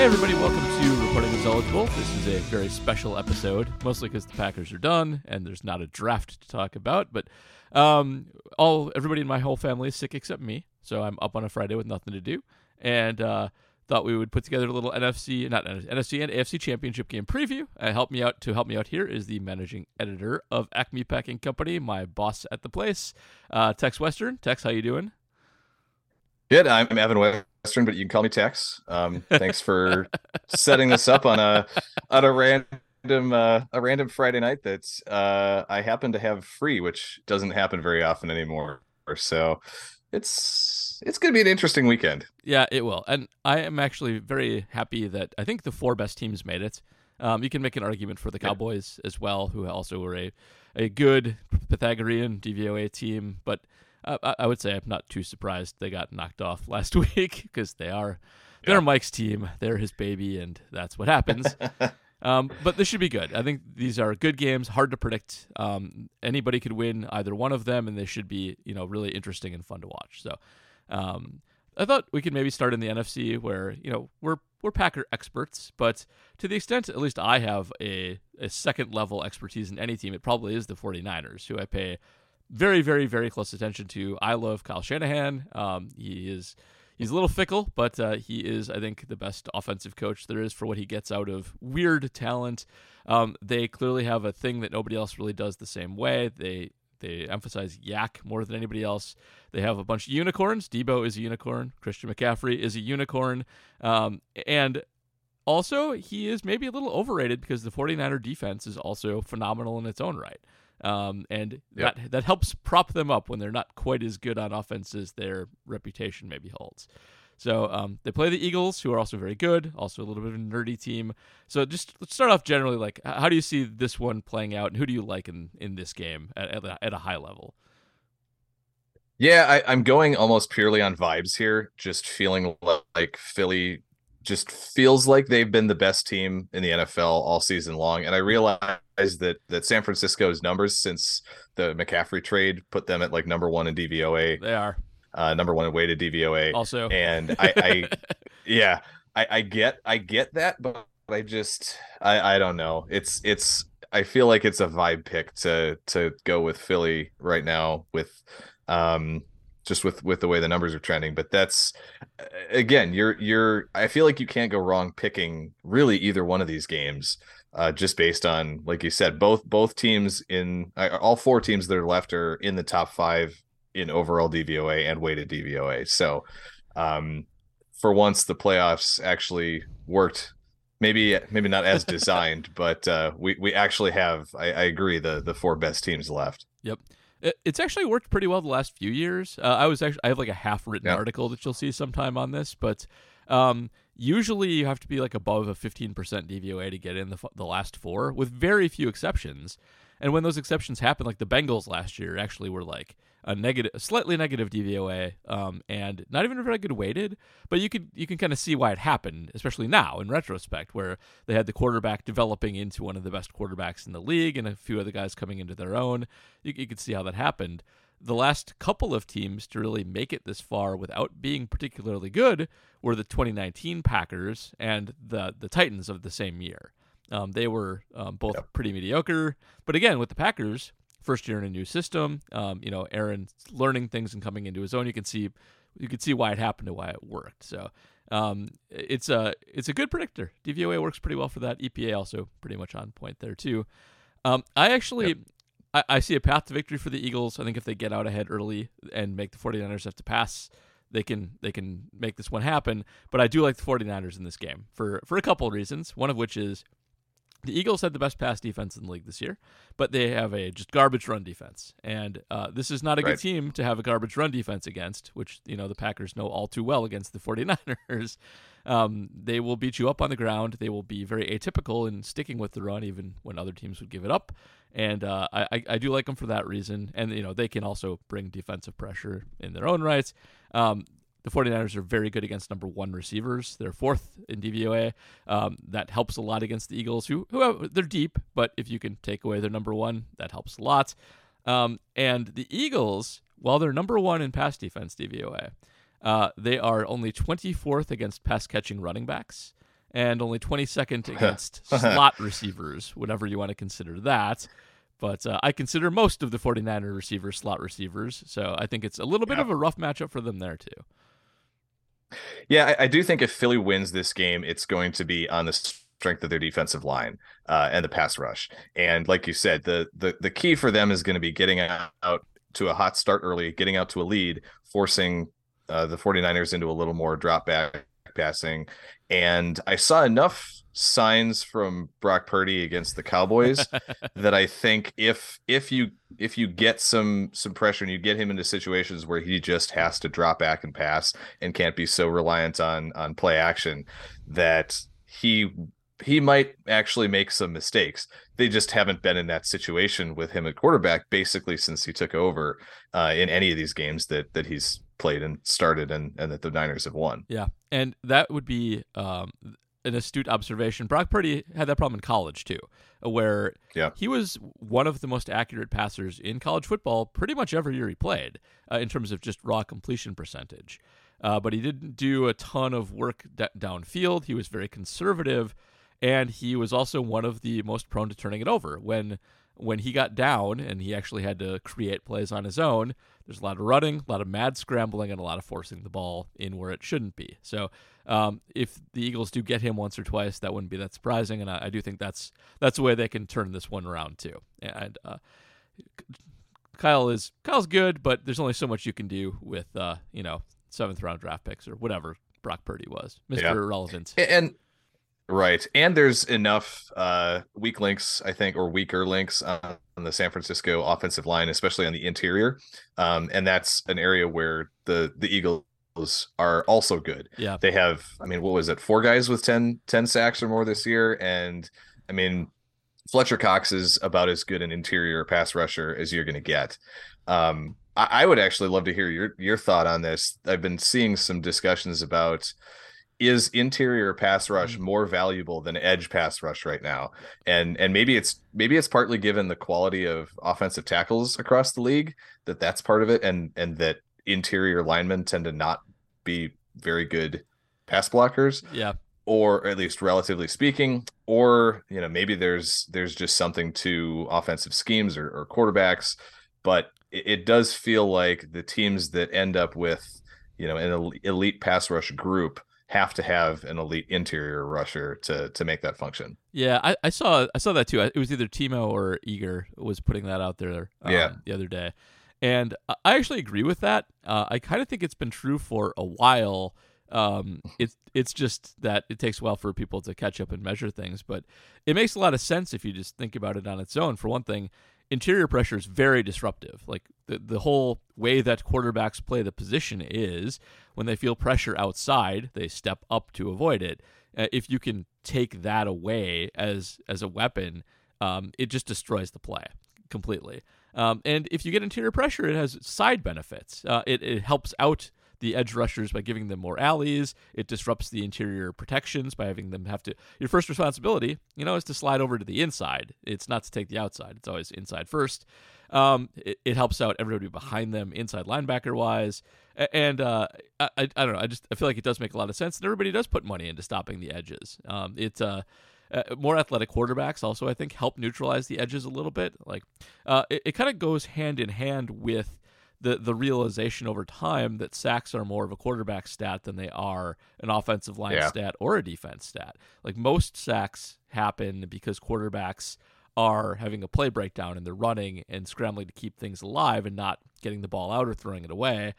Hey everybody, welcome to Reporting as Eligible. This is a very special episode, mostly because the Packers are done and there's not a draft to talk about. But um, all everybody in my whole family is sick except me, so I'm up on a Friday with nothing to do, and uh, thought we would put together a little NFC, not NFC and AFC Championship game preview. Uh, help me out to help me out here is the managing editor of Acme Packing Company, my boss at the place, uh, Tex Western. Tex, how you doing? Good. I'm Evan Western, but you can call me Tex. Um, thanks for setting this up on a on a random uh, a random Friday night that uh, I happen to have free, which doesn't happen very often anymore. So it's it's going to be an interesting weekend. Yeah, it will. And I am actually very happy that I think the four best teams made it. Um, you can make an argument for the Cowboys as well, who also were a, a good Pythagorean DVOA team. But uh, I, I would say I'm not too surprised they got knocked off last week because they are they're Yeah. Mike's team, they're his baby, and that's what happens. um, but this should be good. I think these are good games, hard to predict. Um, anybody could win either one of them, and they should be you know really interesting and fun to watch. So. Um, I thought we could maybe start in the NFC where, you know, we're we're Packer experts, but to the extent at least I have a, a second level expertise in any team, it probably is the 49ers, who I pay very, very, very close attention to. I love Kyle Shanahan. Um, he is he's a little fickle, but uh, he is, I think, the best offensive coach there is for what he gets out of weird talent. Um, they clearly have a thing that nobody else really does the same way. They they emphasize YAC more than anybody else. They have a bunch of unicorns. Debo is a unicorn. Christian McCaffrey is a unicorn. Um, and also, he is maybe a little overrated because the 49er defense is also phenomenal in its own right. Um, and Yep. that that helps prop them up when they're not quite as good on offense as their reputation maybe holds. So um, they play the Eagles, who are also very good, also a little bit of a nerdy team. So just let's start off generally. Like, how do you see this one playing out, and who do you like in, in this game at, at, a, at a high level? Yeah, I, I'm going almost purely on vibes here. Just feeling like Philly just feels like they've been the best team in the NFL all season long. And I realize that that San Francisco's numbers since the McCaffrey trade put them at like number one in DVOA, They are uh, number one in weighted DVOA. also. And I, I yeah, I, I get I get that, but I just I, I don't know. It's it's I feel like it's a vibe pick to to go with Philly right now with um just with with the way the numbers are trending but that's again you're you're i feel like you can't go wrong picking really either one of these games uh just based on like you said both both teams in uh, all four teams that are left are in the top five in overall dvoa and weighted dvoa so um for once the playoffs actually worked maybe maybe not as designed but uh we we actually have i, I agree the the four best teams left Yep. It, it's actually worked pretty well the last few years. Uh, I was actually I have like a half written Yeah. article that you'll see sometime on this, but um, usually you have to be like above a 15% DVOA to get in the f- the last four, with very few exceptions. And when those exceptions happen, like the Bengals last year actually were like a negative, slightly negative DVOA, um, and not even very good weighted. But you could you can kind of see why it happened, especially now in retrospect, where they had the quarterback developing into one of the best quarterbacks in the league, and a few other guys coming into their own. You, you could see how that happened. The last couple of teams to really make it this far without being particularly good were the 2019 Packers and the the Titans of the same year. Um, they were um, both Yep. pretty mediocre. But again, with the Packers, first year in a new system, um, you know, Aaron learning things and coming into his own. You can see, you can see why it happened and why it worked. So um, it's a it's a good predictor. DVOA works pretty well for that. EPA also pretty much on point there too. Um, I actually. I, I see a path to victory for the Eagles. I think if they get out ahead early and make the 49ers have to pass, they can they can make this one happen. But I do like the 49ers in this game for for a couple of reasons. One of which is the Eagles had the best pass defense in the league this year, but they have a just garbage run defense, and uh, this is not a good team to have a garbage run defense against, which you know the Packers know all too well against the 49ers. Um, they will beat you up on the ground. They will be very atypical in sticking with the run, even when other teams would give it up. And uh, I, I- I do like them for that reason. And you know they can also bring defensive pressure in their own rights. Um, the 49ers are very good against number one receivers. They're fourth in DVOA. Um, that helps a lot against the Eagles, who, who have, they're deep, but if you can take away their number one, that helps a lot. Um, and the Eagles, while they're number one in pass defense DVOA, uh, they are only 24th against pass catching running backs and only 22nd against slot receivers, whatever you want to consider that. But uh, I consider most of the 49er receivers slot receivers, so I think it's a little bit Yeah. of a rough matchup for them there, too. Yeah, I, I do think if Philly wins this game, it's going to be on the strength of their defensive line uh, and the pass rush. And like you said, the the the key for them is going to be getting out, to a hot start early, getting out to a lead, forcing uh, the 49ers into a little more drop back passing. And I saw enough signs from Brock Purdy against the Cowboys that I think if if you if you get some some pressure and you get him into situations where he just has to drop back and pass and can't be so reliant on on play action that he he might actually make some mistakes. They just haven't been in that situation with him at quarterback basically since he took over uh, in any of these games that that he's played and started and and that the Niners have won. Yeah, and that would be um, an astute observation. Brock Purdy had that problem in college too, where Yeah. he was one of the most accurate passers in college football pretty much every year he played uh, in terms of just raw completion percentage. Uh, but he didn't do a ton of work d- downfield. He was very conservative, and he was also one of the most prone to turning it over when when he got down and he actually had to create plays on his own. There's a lot of running, a lot of mad scrambling, and a lot of forcing the ball in where it shouldn't be. So um, if the Eagles do get him once or twice, that wouldn't be that surprising, and I, I do think that's that's a way they can turn this one around too. And uh, Kyle is Kyle's good, but there's only so much you can do with uh, you know seventh round draft picks or whatever Brock Purdy was, Mister Yeah. Irrelevant. And right and there's enough uh weak links i think or weaker links on the san francisco offensive line especially on the interior um and that's an area where the the eagles are also good. Yeah. they have i mean what was it four guys with 10 10 sacks or more this year and i mean fletcher cox is about as good an interior pass rusher as you're going to get. Um I, I would actually love to hear your your thought on this. I've been seeing some discussions about is interior pass rush mm. more valuable than edge pass rush right now and and maybe it's maybe it's partly given the quality of offensive tackles across the league that that's part of it and and that interior linemen tend to not be very good pass blockers Yeah. or at least relatively speaking or you know maybe there's there's just something to offensive schemes or, or quarterbacks but it, it does feel like the teams that end up with you know an elite pass rush group have to have an elite interior rusher to to make that function Yeah, I, I saw I saw that too. It was either Timo or Eager was putting that out there um, Yeah. the other day, and I- actually agree with that. Uh, I kind of think it's been true for a while. Um, it's it's just that it takes a while for people to catch up and measure things, but it makes a lot of sense if you just think about it on its own. For one thing, interior pressure is very disruptive. Like the the whole way that quarterbacks play the position is when they feel pressure outside, they step up to avoid it. Uh, if you can take that away as as a weapon, um, it just destroys the play completely. Um, and if you get interior pressure, it has side benefits. Uh, it it helps out the edge rushers by giving them more alleys. It disrupts the interior protections by having them have to. Your first responsibility, you know, is to slide over to the inside. It's not to take the outside. It's always inside first. Um, it, it helps out everybody behind them, inside linebacker wise. And uh, I, I don't know. I just I feel like it does make a lot of sense, and everybody does put money into stopping the edges. Um, it's uh, uh, more athletic quarterbacks also I think help neutralize the edges a little bit. Like uh, it, it kind of goes hand in hand with the the realization over time that sacks are more of a quarterback stat than they are an offensive line Yeah. stat or a defense stat. Like most sacks happen because quarterbacks are having a play breakdown and they're running and scrambling to keep things alive and not getting the ball out or throwing it away.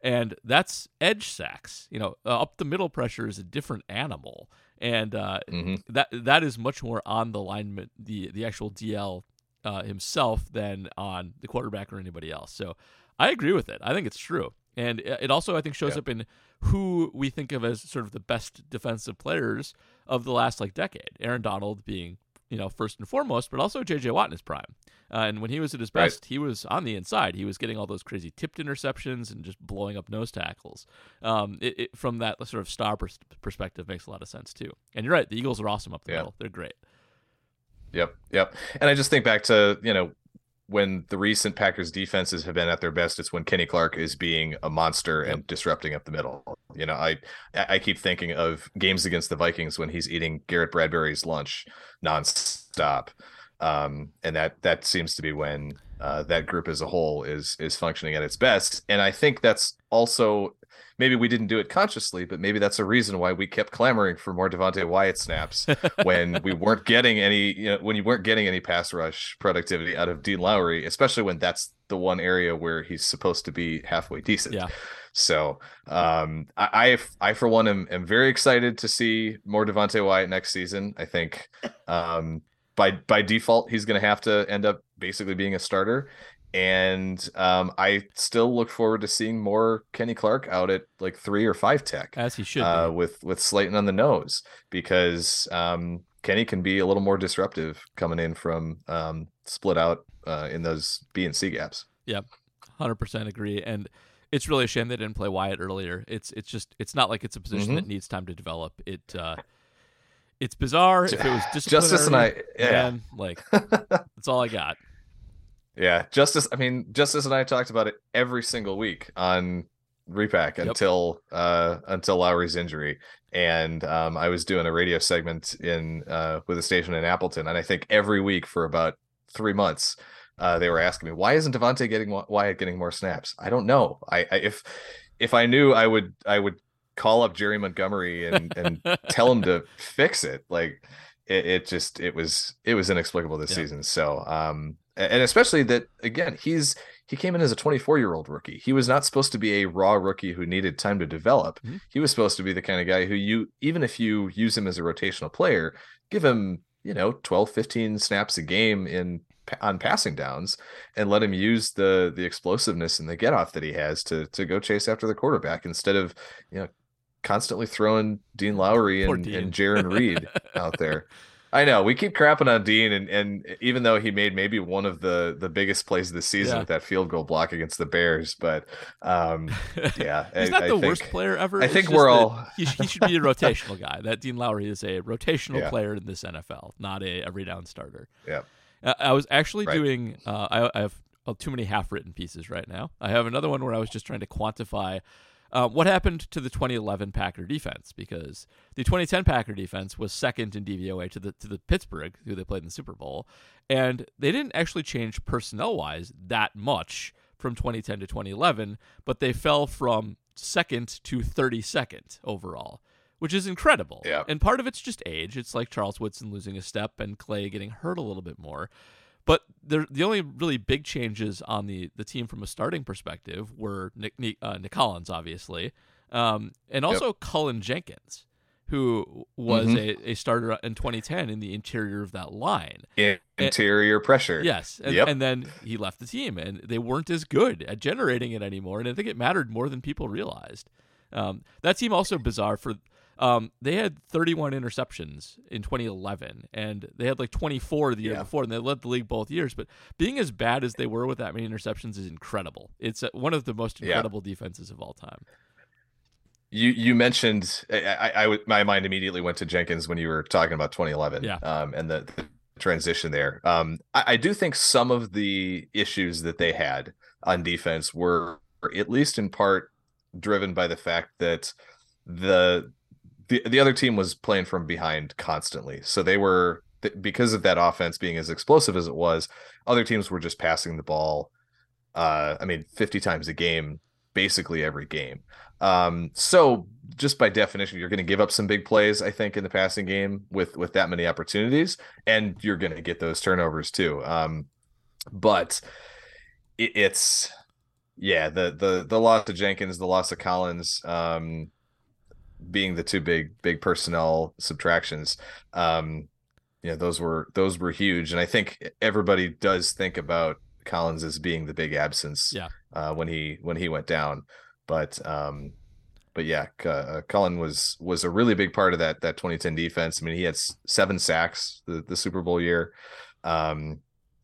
And that's edge sacks. You know, uh, up the middle pressure is a different animal, and uh, Mhm. that that is much more on the lineman, the the actual DL uh, himself, than on the quarterback or anybody else. So I agree with it. I think it's true, and it also I think shows Yeah. up in who we think of as sort of the best defensive players of the last like decade. Aaron Donald being you know first and foremost, but also J.J. Watt in his prime. Uh, and when he was at his Right. best, he was on the inside. He was getting all those crazy tipped interceptions and just blowing up nose tackles. Um, it, it, from that sort of star pers- perspective, makes a lot of sense too. And you're right, the Eagles are awesome up the Yeah. middle. They're great. Yep, yep. And I just think back to, you know, when the recent Packers defenses have been at their best, it's when Kenny Clark is being a monster and disrupting up the middle. You know, I I keep thinking of games against the Vikings when he's eating Garrett Bradbury's lunch nonstop. Um, and that that seems to be when uh, that group as a whole is is functioning at its best. And I think that's also maybe we didn't do it consciously, but maybe that's a reason why we kept clamoring for more Devonte Wyatt snaps when we weren't getting any, you know, when you weren't getting any pass rush productivity out of Dean Lowry, especially when that's the one area where he's supposed to be halfway decent. Yeah. So um, I, I, I for one am, am very excited to see more Devonte Wyatt next season. I think um, by by default he's going to have to end up basically being a starter. And um, I still look forward to seeing more Kenny Clark out at like three or five tech As he should uh, with with Slaton on the nose because um, Kenny can be a little more disruptive coming in from um, split out uh, in those B and C gaps. Yep, Hundred percent agree. And it's really a shame they didn't play Wyatt earlier. It's it's just it's not like it's a position Mhm. that needs time to develop. It uh, it's bizarre. If it was Justice and I, yeah, man, like that's all I got. Yeah. Justice. I mean, Justice and I talked about it every single week on repack Yep. until uh until Lowry's injury and um I was doing a radio segment in uh with a station in Appleton and I think every week for about 3 months uh they were asking me why isn't Devonte getting Wy- Wyatt getting more snaps I don't know I, I if if I knew I would I would call up Jerry Montgomery and and tell him to fix it like it, it just it was it was inexplicable this Yeah. season so um and especially that again he's he came in as a 24 year old rookie he was not supposed to be a raw rookie who needed time to develop Mhm. he was supposed to be the kind of guy who you even if you use him as a rotational player give him you know 12 15 snaps a game in on passing downs and let him use the the explosiveness and the get off that he has to to go chase after the quarterback instead of you know constantly throwing Dean Lowry and, Dean. and Jarran Reed out there. I know we keep crapping on Dean, and and even though he made maybe one of the the biggest plays of the season Yeah. with that field goal block against the Bears, but um, yeah, He's I- not I the think- worst player ever. I think we're all- He, he should be a rotational guy. That Dean Lowry is a rotational Yeah. player in this NFL, not a every down starter. Yeah. Uh, I was actually Right. doing. Uh, I, I have uh, too many half-written pieces right now. I have another one where I was just trying to quantify uh, what happened to the 2011 Packer defense because the 2010 Packer defense was second in DVOA to the to the Pittsburgh, who they played in the Super Bowl, and they didn't actually change personnel-wise that much from 2010 to 2011, but they fell from second to 32nd overall, which is incredible. Yeah. And part of it's just age. It's like Charles Woodson losing a step and Clay getting hurt a little bit more. But there, the only really big changes on the, the team from a starting perspective were Nick, Nick, uh, Nick Collins, obviously, um, and also Cullen Jenkins, who was Mhm. a, a starter in 2010 in the interior of that line. in- interior pressure. Yes, and, Yep. and then he left the team, and they weren't as good at generating it anymore. And I think it mattered more than people realized. Um, that team also bizarre for. Um, they had 31 interceptions in 2011, and they had like 24 the year Yeah. before, and they led the league both years. But being as bad as they were with that many interceptions is incredible. It's uh, one of the most Yeah. incredible defenses of all time. You you mentioned I, I, I my mind immediately went to Jenkins when you were talking about 2011. Yeah. Um, and the, the transition there. Um, I, I do think some of the issues that they had on defense were at least in part driven by the fact that the the the other team was playing from behind constantly. So they were because of that offense being as explosive as it was, other teams were just passing the ball uh I mean 50 times a game basically every game. Um so just by definition you're going to give up some big plays I think in the passing game with with that many opportunities and you're going to get those turnovers too. Um but it, it's yeah, the the the loss of Jenkins, the loss of Collins um being the two big big personnel subtractions um you know those were those were huge and i think everybody does think about collins as being the big absence Yeah. uh when he when he went down but um but yeah uh, cullen was was a really big part of that that 2010 defense i mean he had s- seven sacks the, the super bowl year um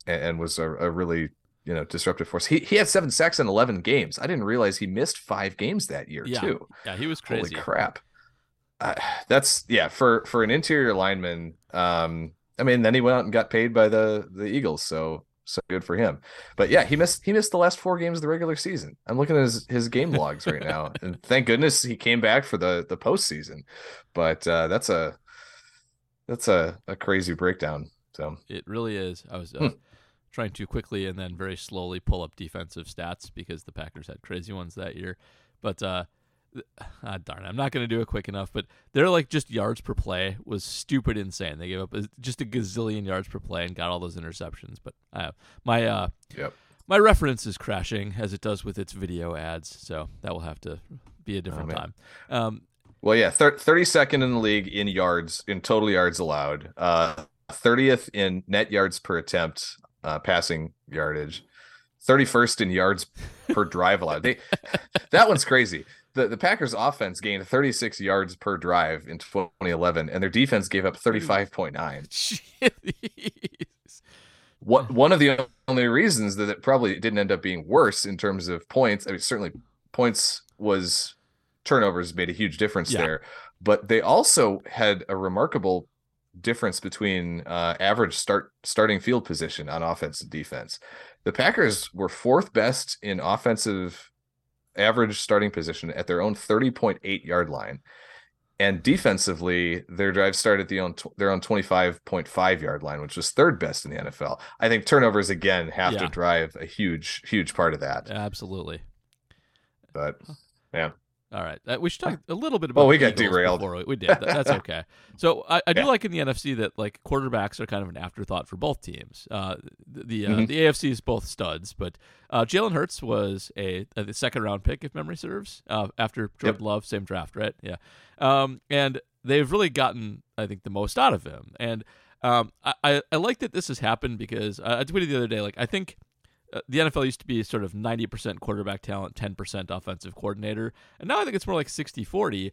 and, and was a, a really you know disruptive force he, he had seven sacks in 11 games i didn't realize he missed five games that year Yeah. too Yeah, he was crazy. Holy crap. Uh, that's yeah for for an interior lineman. Um, I mean, then he went out and got paid by the the Eagles, so so good for him. But yeah, he missed he missed the last four games of the regular season. I'm looking at his his game logs right now, and thank goodness he came back for the the postseason. But uh, that's a that's a a crazy breakdown. So It really is. I was uh, Hmm. trying to quickly and then very slowly pull up defensive stats because the Packers had crazy ones that year. But uh, ah, darn, it, I'm not going to do it quick enough. But their like just yards per play was stupid insane. They gave up just a gazillion yards per play and got all those interceptions. But uh, my uh, yep. my reference is crashing as it does with its video ads, so that will have to be a different man. time. Um, Well, yeah, thir- 32nd in the league in yards, in total yards allowed. Uh, 30th in net yards per attempt, uh, passing yardage. 31st in yards per drive allowed. They, that one's crazy. The the Packers offense gained 36 yards per drive in 2011, and their defense gave up 35.9. jeez. What one of the only reasons that it probably didn't end up being worse in terms of points. I mean, certainly points was turnovers made a huge difference Yeah. there, but they also had a remarkable difference between uh, average start starting field position on offense and defense. The Packers were fourth best in offensive average starting position at their own 30.8 yard line. And defensively, their drive started at the own their own 25.5 yard line, which was third best in the NFL. I think turnovers again have to drive a huge, huge part of that. Absolutely. But All right. Uh, we should talk a little bit about. Well, we got Eagles derailed. before We, we did. That, that's okay. So I, I do Yeah. like in the NFC that like quarterbacks are kind of an afterthought for both teams. Uh, the the, uh, Mhm. the AFC is both studs, but uh, Jalen Hurts was a, a the second round pick if memory serves uh, after Jordan Love, same draft, right? Yeah. Um, and they've really gotten I think the most out of him, and um, I, I I like that this has happened because uh, I tweeted the other day like I think uh, the NFL used to be sort of 90% quarterback talent, 10% offensive coordinator. And now I think it's more like 60 40.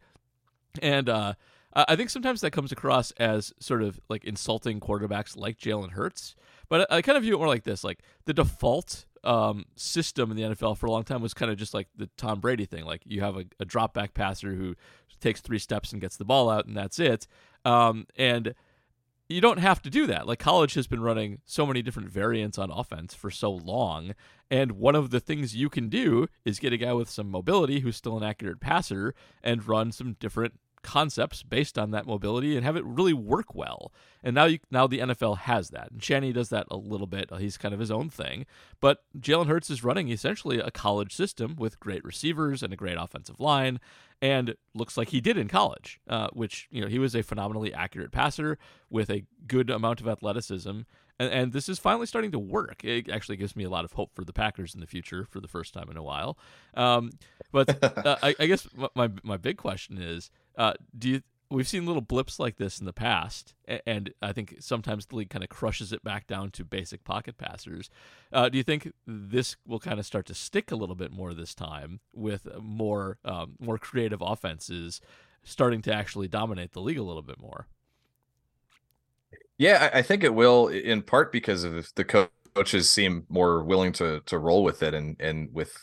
And uh, I think sometimes that comes across as sort of like insulting quarterbacks like Jalen Hurts. But I I kind of view it more like this like the default um, system in the NFL for a long time was kind of just like the Tom Brady thing. Like you have a, a drop back passer who takes three steps and gets the ball out, and that's it. Um, and you don't have to do that. Like college has been running so many different variants on offense for so long. And one of the things you can do is get a guy with some mobility who's still an accurate passer and run some different concepts based on that mobility and have it really work well. And now you now the NFL has that. And Shanny does that a little bit. He's kind of his own thing. But Jalen Hurts is running essentially a college system with great receivers and a great offensive line and looks like he did in college, uh, which you know he was a phenomenally accurate passer with a good amount of athleticism, and, and this is finally starting to work. It actually gives me a lot of hope for the Packers in the future for the first time in a while. Um, but uh, I, I guess my- my my big question is, uh, do you? We've seen little blips like this in the past, and I think sometimes the league kind of crushes it back down to basic pocket passers. Uh, do you think this will kind of start to stick a little bit more this time with more um, more creative offenses starting to actually dominate the league a little bit more? Yeah, I, think it will in part because of the co- coaches seem more willing to to roll with it and and with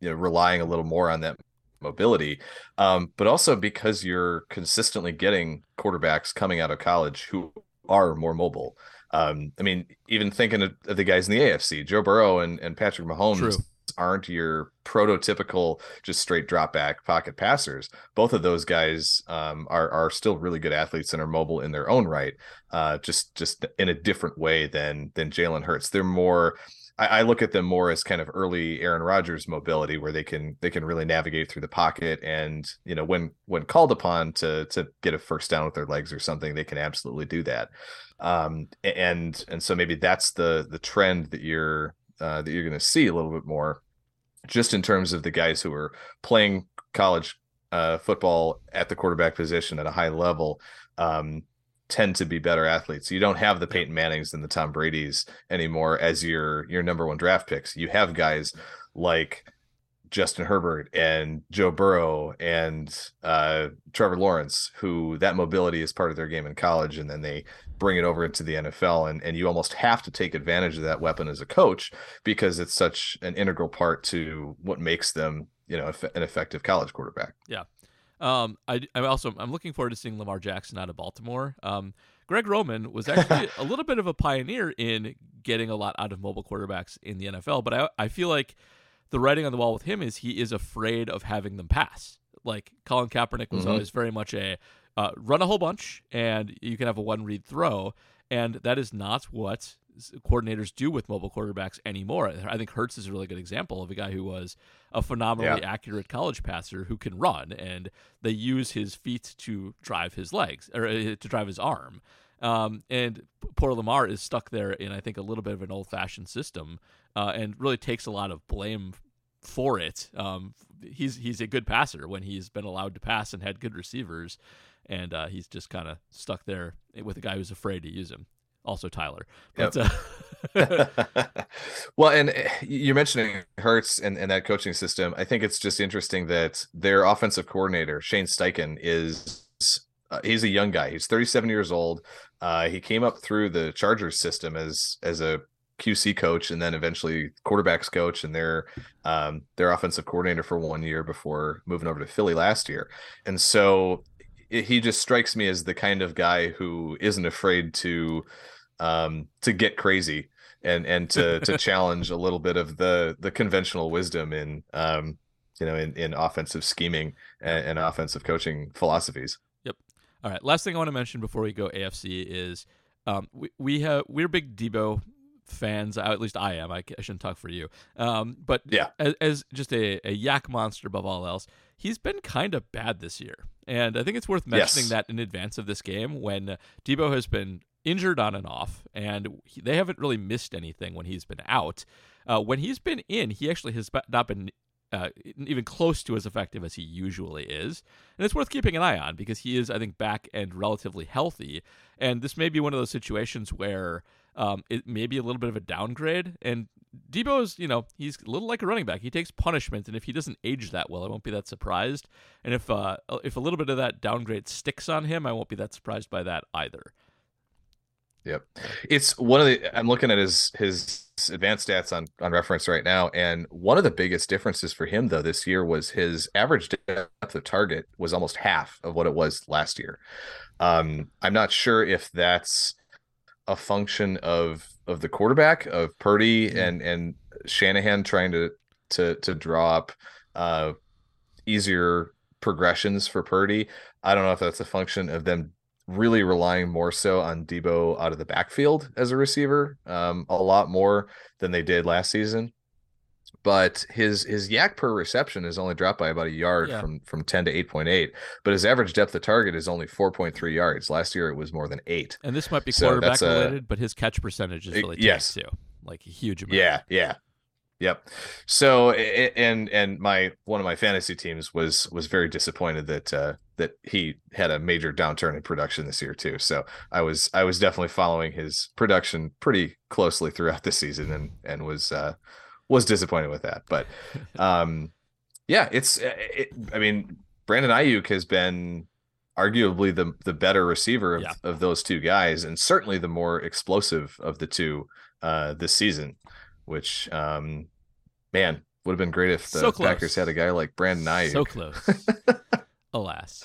you know relying a little more on that mobility um but also because you're consistently getting quarterbacks coming out of college who are more mobile um i mean even thinking of, the guys in the afc joe burrow and, and patrick mahomes True. aren't your prototypical just straight drop back pocket passers. Both of those guys um, are are still really good athletes and are mobile in their own right, uh, just just in a different way than than Jalen Hurts. They're more I, I look at them more as kind of early Aaron Rodgers mobility, where they can they can really navigate through the pocket, and you know when when called upon to to get a first down with their legs or something, they can absolutely do that. Um, and and so maybe that's the the trend that you're uh, that you're going to see a little bit more, just in terms of the guys who are playing college uh, football at the quarterback position at a high level. Um, tend to be better athletes. You don't have the Peyton Mannings and the Tom Brady's anymore as your your number one draft picks. You have guys like Justin Herbert and Joe Burrow and uh, Trevor Lawrence, who that mobility is part of their game in college, and then they bring it over into the NFL, and and you almost have to take advantage of that weapon as a coach because it's such an integral part to what makes them, you know, an effective college quarterback. Yeah, um, I, I'm also I'm looking forward to seeing Lamar Jackson out of Baltimore. Um, Greg Roman was actually a little bit of a pioneer in getting a lot out of mobile quarterbacks in the NFL, but I I feel like the writing on the wall with him is he is afraid of having them pass. Like Colin Kaepernick was Mhm. always very much a uh, run a whole bunch and you can have a one read throw, and that is not what coordinators do with mobile quarterbacks anymore. I think Hurts is a really good example of a guy who was a phenomenally accurate college passer who can run, and they use his feet to drive his legs or uh, to drive his arm. Um, and poor Lamar is stuck there in I think a little bit of an old fashioned system, uh, and really takes a lot of blame for it. Um, he's he's a good passer when he's been allowed to pass and had good receivers, and uh, he's just kind of stuck there with a guy who's afraid to use him. Also Tyler, but uh, well, and eh, you're mentioning Hurts and, and that coaching system. I think it's just interesting that their offensive coordinator, Shane Steichen, is uh, he's a young guy. He's 37 years old. Uh, he came up through the Chargers system as as a QC coach and then eventually quarterbacks coach and their um, their offensive coordinator for one year before moving over to Philly last year. And so he just strikes me as the kind of guy who isn't afraid to um, to get crazy and and to to challenge a little bit of the the conventional wisdom in um, you know in, in offensive scheming and, and offensive coaching philosophies. Yep. All right. Last thing I want to mention before we go AFC is um, we we have we're big Debo fans. At least I am. I, I shouldn't talk for you. Um, but Yeah. as, as just a, a YAC monster above all else, he's been kind of bad this year, and I think it's worth mentioning Yes. that in advance of this game when uh, Debo has been injured on and off, and he, they haven't really missed anything when he's been out. Uh, when he's been in, he actually has not been uh, even close to as effective as he usually is. And it's worth keeping an eye on because he is, I think, back and relatively healthy. And this may be one of those situations where um, it may be a little bit of a downgrade. And Debo's, you know, he's a little like a running back. He takes punishment, and if he doesn't age that well, I won't be that surprised. And if uh, if a little bit of that downgrade sticks on him, I won't be that surprised by that either. Yep. It's one of the I'm looking at his his advanced stats on on reference right now and one of the biggest differences for him though this year was his average depth of target was almost half of what it was last year. Um I'm not sure if that's a function of of the quarterback of Purdy and and Shanahan trying to to to draw up uh easier progressions for Purdy. I don't know if that's a function of them really relying more so on Debo out of the backfield as a receiver, um, a lot more than they did last season. But his his YAC per reception is only dropped by about a yard Yeah. from from 10 to 8.8, but his average depth of target is only 4.3 yards. Last year it was more than 8. And this might be So quarterback a- related, but his catch percentage is really yes. too, like a huge amount. Yeah, yeah. Yep. So a- a- and and my one of my fantasy teams was was very disappointed that uh that he had a major downturn in production this year too. So I was I was definitely following his production pretty closely throughout the season and and was uh was disappointed with that. But um yeah, it's it, I mean Brandon Aiyuk has been arguably the the better receiver of, Yeah. of those two guys and certainly the more explosive of the two uh this season which um man would have been great if the So. Packers had a guy like Brandon Aiyuk. So close. Alas.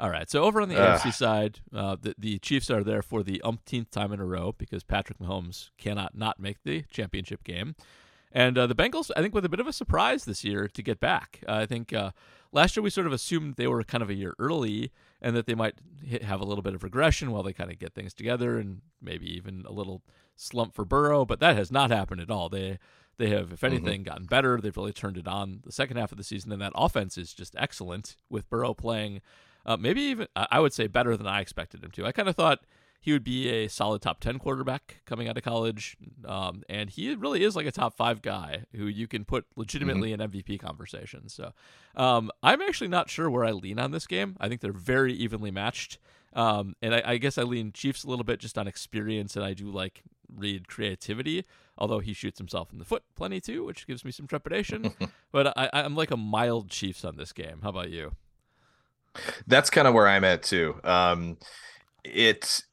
All right. So over on the Ugh. AFC side, uh, the, the Chiefs are there for the umpteenth time in a row because Patrick Mahomes cannot not make the championship game. And uh, the Bengals, I think, with a bit of a surprise this year to get back. Uh, I think uh, last year we sort of assumed they were kind of a year early and that they might hit, have a little bit of regression while they kind of get things together and maybe even a little slump for Burrow. But that has not happened at all. They they have, if anything, mm-hmm. gotten better. They've really turned it on the second half of the season, and that offense is just excellent with Burrow playing. Uh, maybe even I would say better than I expected him to. I kind of thought he would be a solid top 10 quarterback coming out of college. Um, and he really is like a top five guy who you can put legitimately mm-hmm. in MVP conversations. So um, I'm actually not sure where I lean on this game. I think they're very evenly matched. Um, and I, I, guess I lean Chiefs a little bit just on experience, and I do like Reid creativity, although he shoots himself in the foot plenty too, which gives me some trepidation. but I, I'm like a mild Chiefs on this game. How about you? That's kind of where I'm at too. Um, it's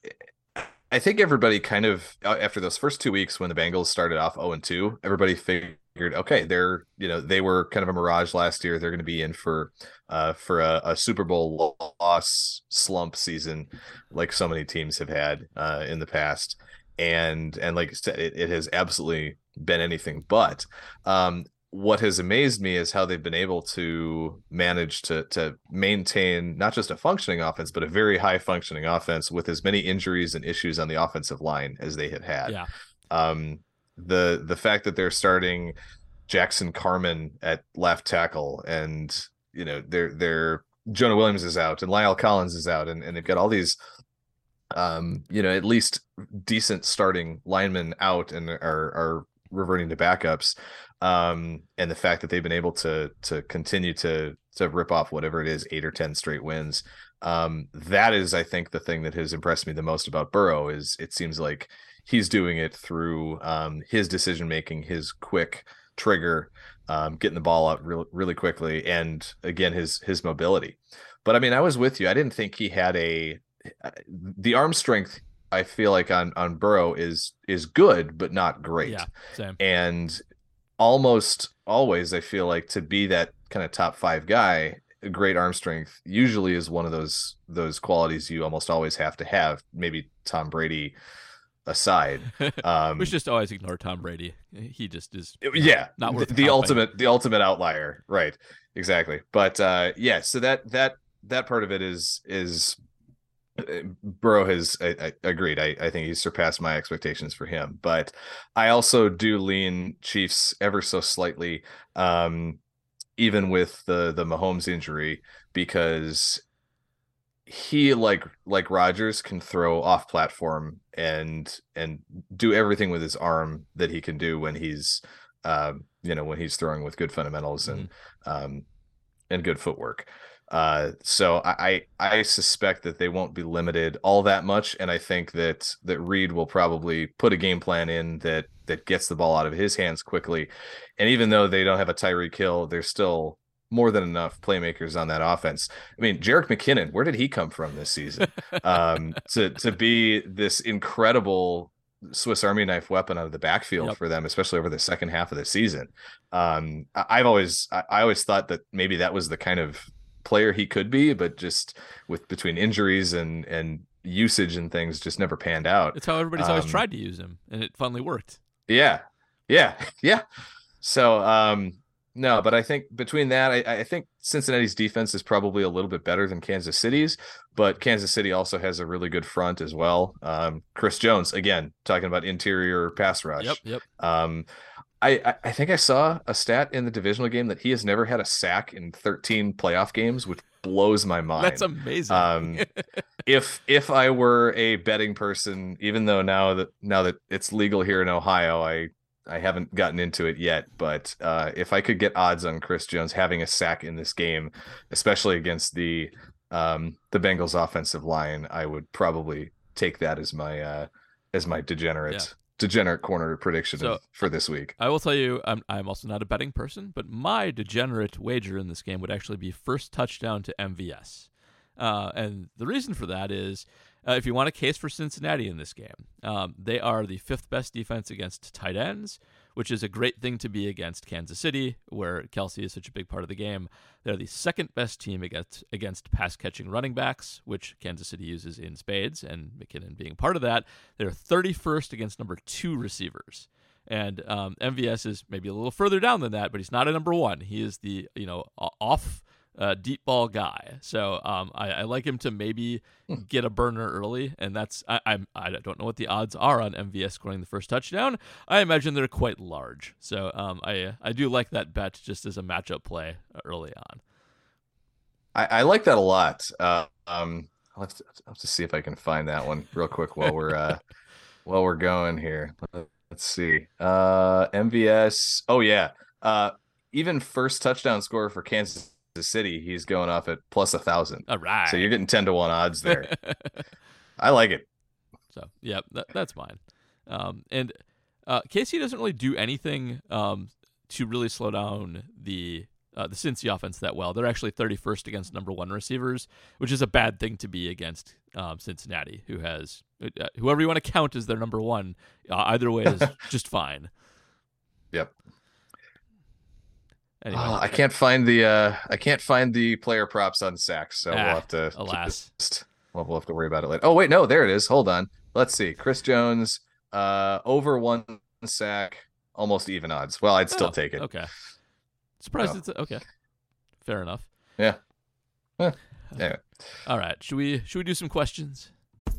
I think everybody kind of uh, after those first two weeks when the Bengals started off 0 and 2, everybody figured, okay, they're you know they were kind of a mirage last year. They're going to be in for uh, for a, a, Super Bowl loss slump season, like so many teams have had uh, in the past. And and like I said, it, it has absolutely been anything but. Um, what has amazed me is how they've been able to manage to to maintain not just a functioning offense but a very high functioning offense with as many injuries and issues on the offensive line as they have had. Yeah. Um the the fact that they're starting Jackson Carman at left tackle and you know they're they're Jonah Williams is out and La'el Collins is out and, and they've got all these um you know at least decent starting linemen out and are are reverting to backups um, and the fact that they've been able to to continue to to rip off whatever it is eight or ten straight wins um, that is i think the thing that has impressed me the most about burrow is it seems like he's doing it through um, his decision making his quick trigger um, getting the ball out really, really quickly and again his his mobility but i mean i was with you i didn't think he had a the arm strength I feel like on on Burrow is is good but not great. Yeah, same. And almost always I feel like to be that kind of top five guy, great arm strength usually is one of those those qualities you almost always have to have. Maybe Tom Brady aside. Um, we should just always ignore Tom Brady. He just is. Yeah, not, not the, the ultimate the ultimate outlier. Right. Exactly. But uh, yeah, so that that that part of it is is Burrow has I, I agreed. I, I think he's surpassed my expectations for him, but I also do lean Chiefs ever so slightly, um, even with the the Mahomes injury, because he like like Rodgers can throw off platform and and do everything with his arm that he can do when he's um, you know when he's throwing with good fundamentals and mm-hmm. um, and good footwork. Uh, so I I suspect that they won't be limited all that much, and I think that that Reid will probably put a game plan in that that gets the ball out of his hands quickly. And even though they don't have a Tyreek Hill, there's still more than enough playmakers on that offense. I mean, Jerick McKinnon, where did he come from this season? um, to to be this incredible Swiss Army knife weapon out of the backfield yep. for them, especially over the second half of the season. Um, I've always I, I always thought that maybe that was the kind of player he could be, but just with between injuries and and usage and things, just never panned out. It's how everybody's um, always tried to use him, and it finally worked. Yeah, yeah, yeah. So um, no, but I think between that, I, I think Cincinnati's defense is probably a little bit better than Kansas City's, but Kansas City also has a really good front as well. Um, Chris Jones, again, talking about interior pass rush. Yep, yep. Um, I, I think I saw a stat in the divisional game that he has never had a sack in 13 playoff games, which blows my mind. That's amazing. Um, if if I were a betting person, even though now that now that it's legal here in Ohio, I I haven't gotten into it yet. But uh, if I could get odds on Chris Jones having a sack in this game, especially against the um, the Bengals offensive line, I would probably take that as my uh, as my degenerate. Degenerate corner prediction so, for this week. I will tell you, I'm, I'm also not a betting person, but my degenerate wager in this game would actually be first touchdown to MVS. Uh, and the reason for that is uh, if you want a case for Cincinnati in this game, um, they are the fifth best defense against tight ends which is a great thing to be against Kansas City, where Kelce is such a big part of the game. They're the second best team against against pass catching running backs, which Kansas City uses in spades, and McKinnon being part of that. They're 31st against number two receivers. And um, MVS is maybe a little further down than that, but he's not a number one. He is the you know off uh, deep ball guy. So um, I, I like him to maybe get a burner early, and that's I, I'm I don't know what the odds are on MVS scoring the first touchdown. I imagine they're quite large. So um, I I do like that bet just as a matchup play early on. I, I like that a lot. Uh, um, I'll have, to, I'll have to see if I can find that one real quick while we're uh, while we're going here. Let's see. Uh, MVS. Oh yeah. Uh, even first touchdown score for Kansas The city, he's going off at plus a thousand. All right. So you're getting ten to one odds there. I like it. So yeah, that, that's fine. Um, and uh, KC doesn't really do anything um, to really slow down the uh, the Cincy offense that well. They're actually 31st against number one receivers, which is a bad thing to be against um, Cincinnati, who has uh, whoever you want to count as their number one. Uh, either way is just fine. Yep. Anyway, Uh, I can't find the uh I can't find the player props on sacks, so Ah, we'll have to alas. well, we'll have to worry about it later. Oh wait, no, there it is. Hold on. Let's see. Chris Jones, uh over one sack, almost even odds. Well, I'd still Oh, take it. Okay. Surprised Oh. it's okay. Fair enough. Yeah. Eh, anyway. All right. Should we should we do some questions?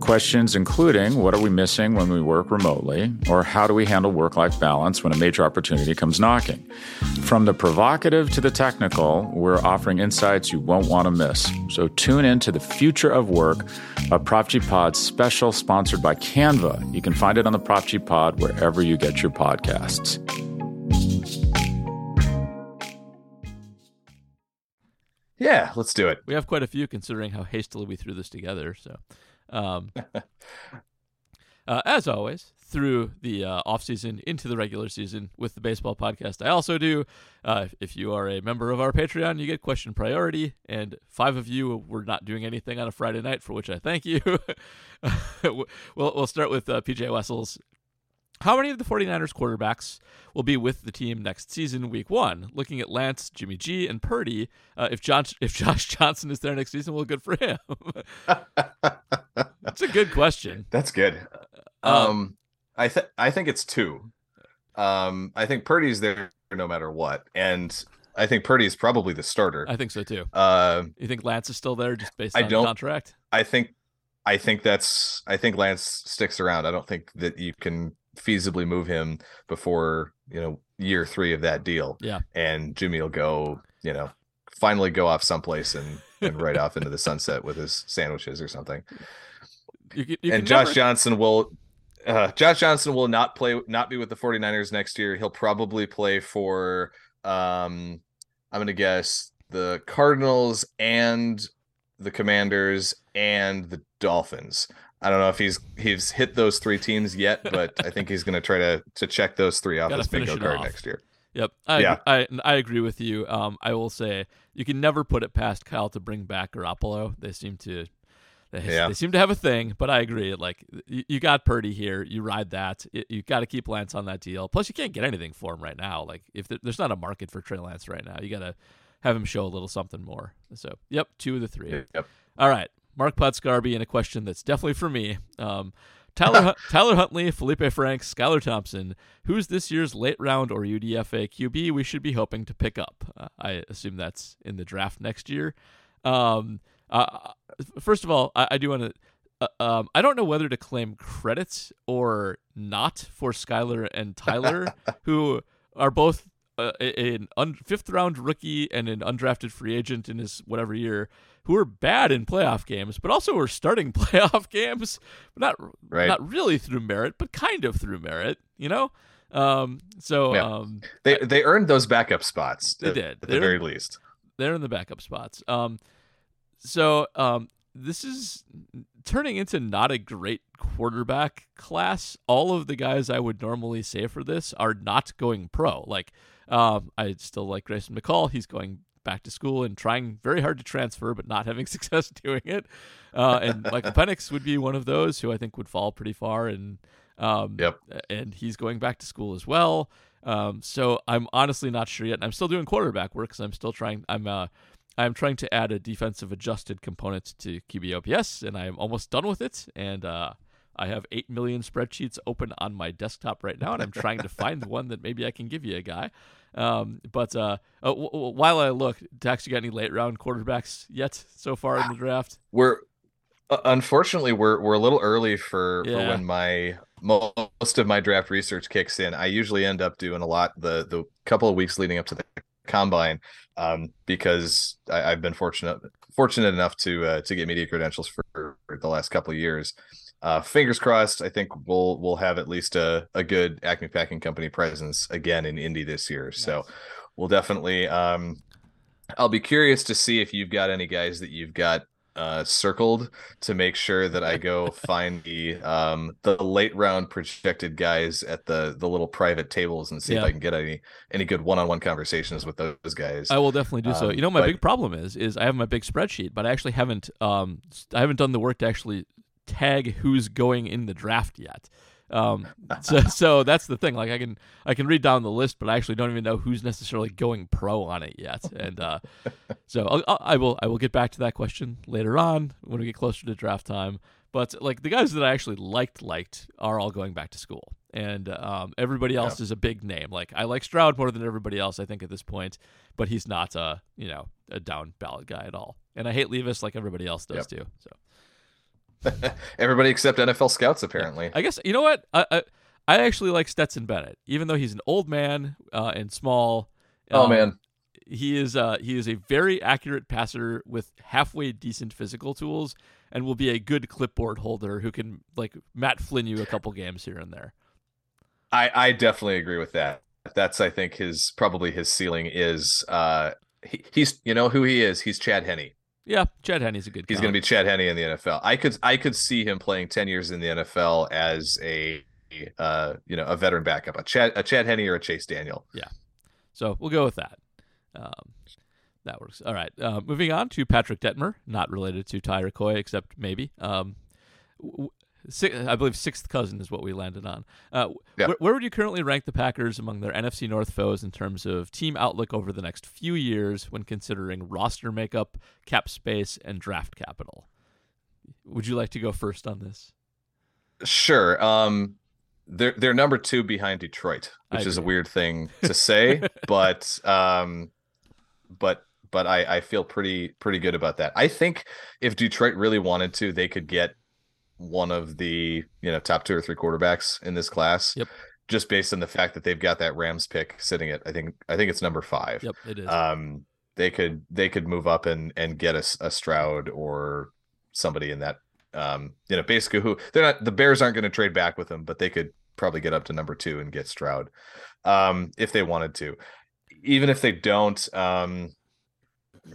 Questions including what are we missing when we work remotely, or how do we handle work life balance when a major opportunity comes knocking? From the provocative to the technical, we're offering insights you won't want to miss. So tune in to the future of work, a Prop G Pod special sponsored by Canva. You can find it on the Prop G Pod wherever you get your podcasts. Yeah, let's do it. We have quite a few considering how hastily we threw this together. So, um, uh, as always, through the uh, off season into the regular season with the baseball podcast, I also do. Uh, if, you are a member of our Patreon, you get question priority, and five of you were not doing anything on a Friday night, for which I thank you. we'll we'll start with uh, PJ Wessels. How many of the 49ers quarterbacks will be with the team next season, week one? Looking at Lance, Jimmy G, and Purdy, uh, if, John, if Josh Johnson is there next season, well, good for him. That's a good question. That's good. Um, Um, I think I think it's two. Um, I think Purdy's there no matter what, and I think Purdy's probably the starter. I think so too. Uh, You think Lance is still there just based I on don't- the contract? I think I think that's I think Lance sticks around. I don't think that you can feasibly move him before, you know, year 3 of that deal. Yeah. And Jimmy will go, you know, finally go off someplace and and right off into the sunset with his sandwiches or something. You, can- you and Josh never- Johnson will uh Josh Johnson will not play not be with the 49ers next year. He'll probably play for um I'm going to guess the Cardinals and the Commanders and the Dolphins. I don't know if he's he's hit those three teams yet, but I think he's going to try to to check those three off Gotta his bingo card off. next year. Yep, I, Yeah. I I agree with you. Um, I will say you can never put it past Kyle to bring back Garoppolo. They seem to, they, Yeah. they seem to have a thing. But I agree. Like you, you got Purdy here, you ride that. You, you got to keep Lance on that deal. Plus, you can't get anything for him right now. Like if there, there's not a market for Trey Lance right now, you got to have him show a little something more. So, yep, two of the three. Yep. All right, Mark Putscarby, and a question that's definitely for me. Um, Tyler Tyler Huntley, Feleipe Franks, Skylar Thompson. Who's this year's late round or UDFA QB we should be hoping to pick up? Uh, I assume that's in the draft next year. Um, uh, first of all, I, I do want to. Uh, um, I don't know whether to claim credit or not for Skylar and Tyler, who are both uh, an un- fifth round rookie and an undrafted free agent in his whatever year, who are bad in playoff games, but also are starting playoff games, but not Right. not really through merit, but kind of through merit, you know. Um, so Yeah. um, They they earned those backup spots. They at- did. at the They're- very least. they're in the backup spots. Um, so um, this is turning into not a great quarterback class. All of the guys I would normally say for this are not going pro. Like, um, I still like Grayson McCall. He's going back to school and trying very hard to transfer, but not having success doing it. Uh, and Michael Penix would be one of those who I think would fall pretty far. And um, Yep. and he's going back to school as well. Um, so I'm honestly not sure yet. And I'm still doing quarterback work because I'm still trying. I'm uh, I'm trying to add a defensive adjusted component to QBOPS, and I'm almost done with it. And uh, I have eight million spreadsheets open on my desktop right now, and I'm trying to find the one that maybe I can give you a guy. Um, but uh, uh, w- w- while I look, Tex, you got any late round quarterbacks yet so far in the draft? We're uh, unfortunately we're we're a little early for, for when my most of my draft research kicks in. I usually end up doing a lot the the couple of weeks leading up to the combine um, because I, I've been fortunate fortunate enough to uh, to get media credentials for, for the last couple of years. Uh, fingers crossed. I think we'll we'll have at least a, a good Acme Packing Company presence again in Indy this year. So we'll definitely. Um, I'll be curious to see if you've got any guys that you've got uh, circled to make sure that I go find the um, the late round projected guys at the the little private tables and see if I can get any any good one on one conversations with those guys. I will definitely do so. Um, You know, my but- big problem is is I have my big spreadsheet, but I actually haven't um I haven't done the work to actually tag who's going in the draft yet. Um, so so that's the thing. Like I can I can read down the list, but I actually don't even know who's necessarily going pro on it yet. And uh, so I'll, I will I will get back to that question later on when we get closer to draft time. But like the guys that I actually liked liked are all going back to school, and um, everybody else is a big name. Like I like Stroud more than everybody else, I think at this point, but he's not a you know a down ballot guy at all. And I hate Levis like everybody else does Yep. too. So Everybody except NFL scouts apparently. I guess you know what I I, I actually like Stetson Bennett, even though he's an old man uh, and small. Oh um, man, he is uh he is a very accurate passer with halfway decent physical tools and will be a good clipboard holder who can like Matt Flynn you a couple games here and there. I I definitely agree with that. That's I think his probably his ceiling is uh he, he's you know who he is. He's Chad Henne. Yeah, Chad Henne's a good. He's going to be Chad Henne in the NFL. I could I could see him playing 10 years in the NFL as a uh you know a veteran backup, a Chad a Chad Henne or a Chase Daniel. Yeah, so we'll go with that. Um, that works. All right. Uh, moving on to Patrick Detmer, not related to Ty Koy, except maybe. Um, w- si- I believe sixth cousin is what we landed on. Uh, Yeah. where, where would you currently rank the Packers among their NFC North foes in terms of team outlook over the next few years when considering roster makeup, cap space, and draft capital? Would you like to go first on this? Sure. Um they're they're number 2 behind Detroit, which is a weird thing to say, but um but but I I feel pretty pretty good about that. I think if Detroit really wanted to, they could get one of the, you know, top 2 or 3 quarterbacks in this class. Yep. Just based on the fact that they've got that Rams pick sitting at I think I think it's number 5. Yep, it is. um they could they could move up and and get a Stroud or somebody in that um you know basically who they're not the Bears aren't going to trade back with them but they could probably get up to number 2 and get Stroud um if they wanted to even if they don't um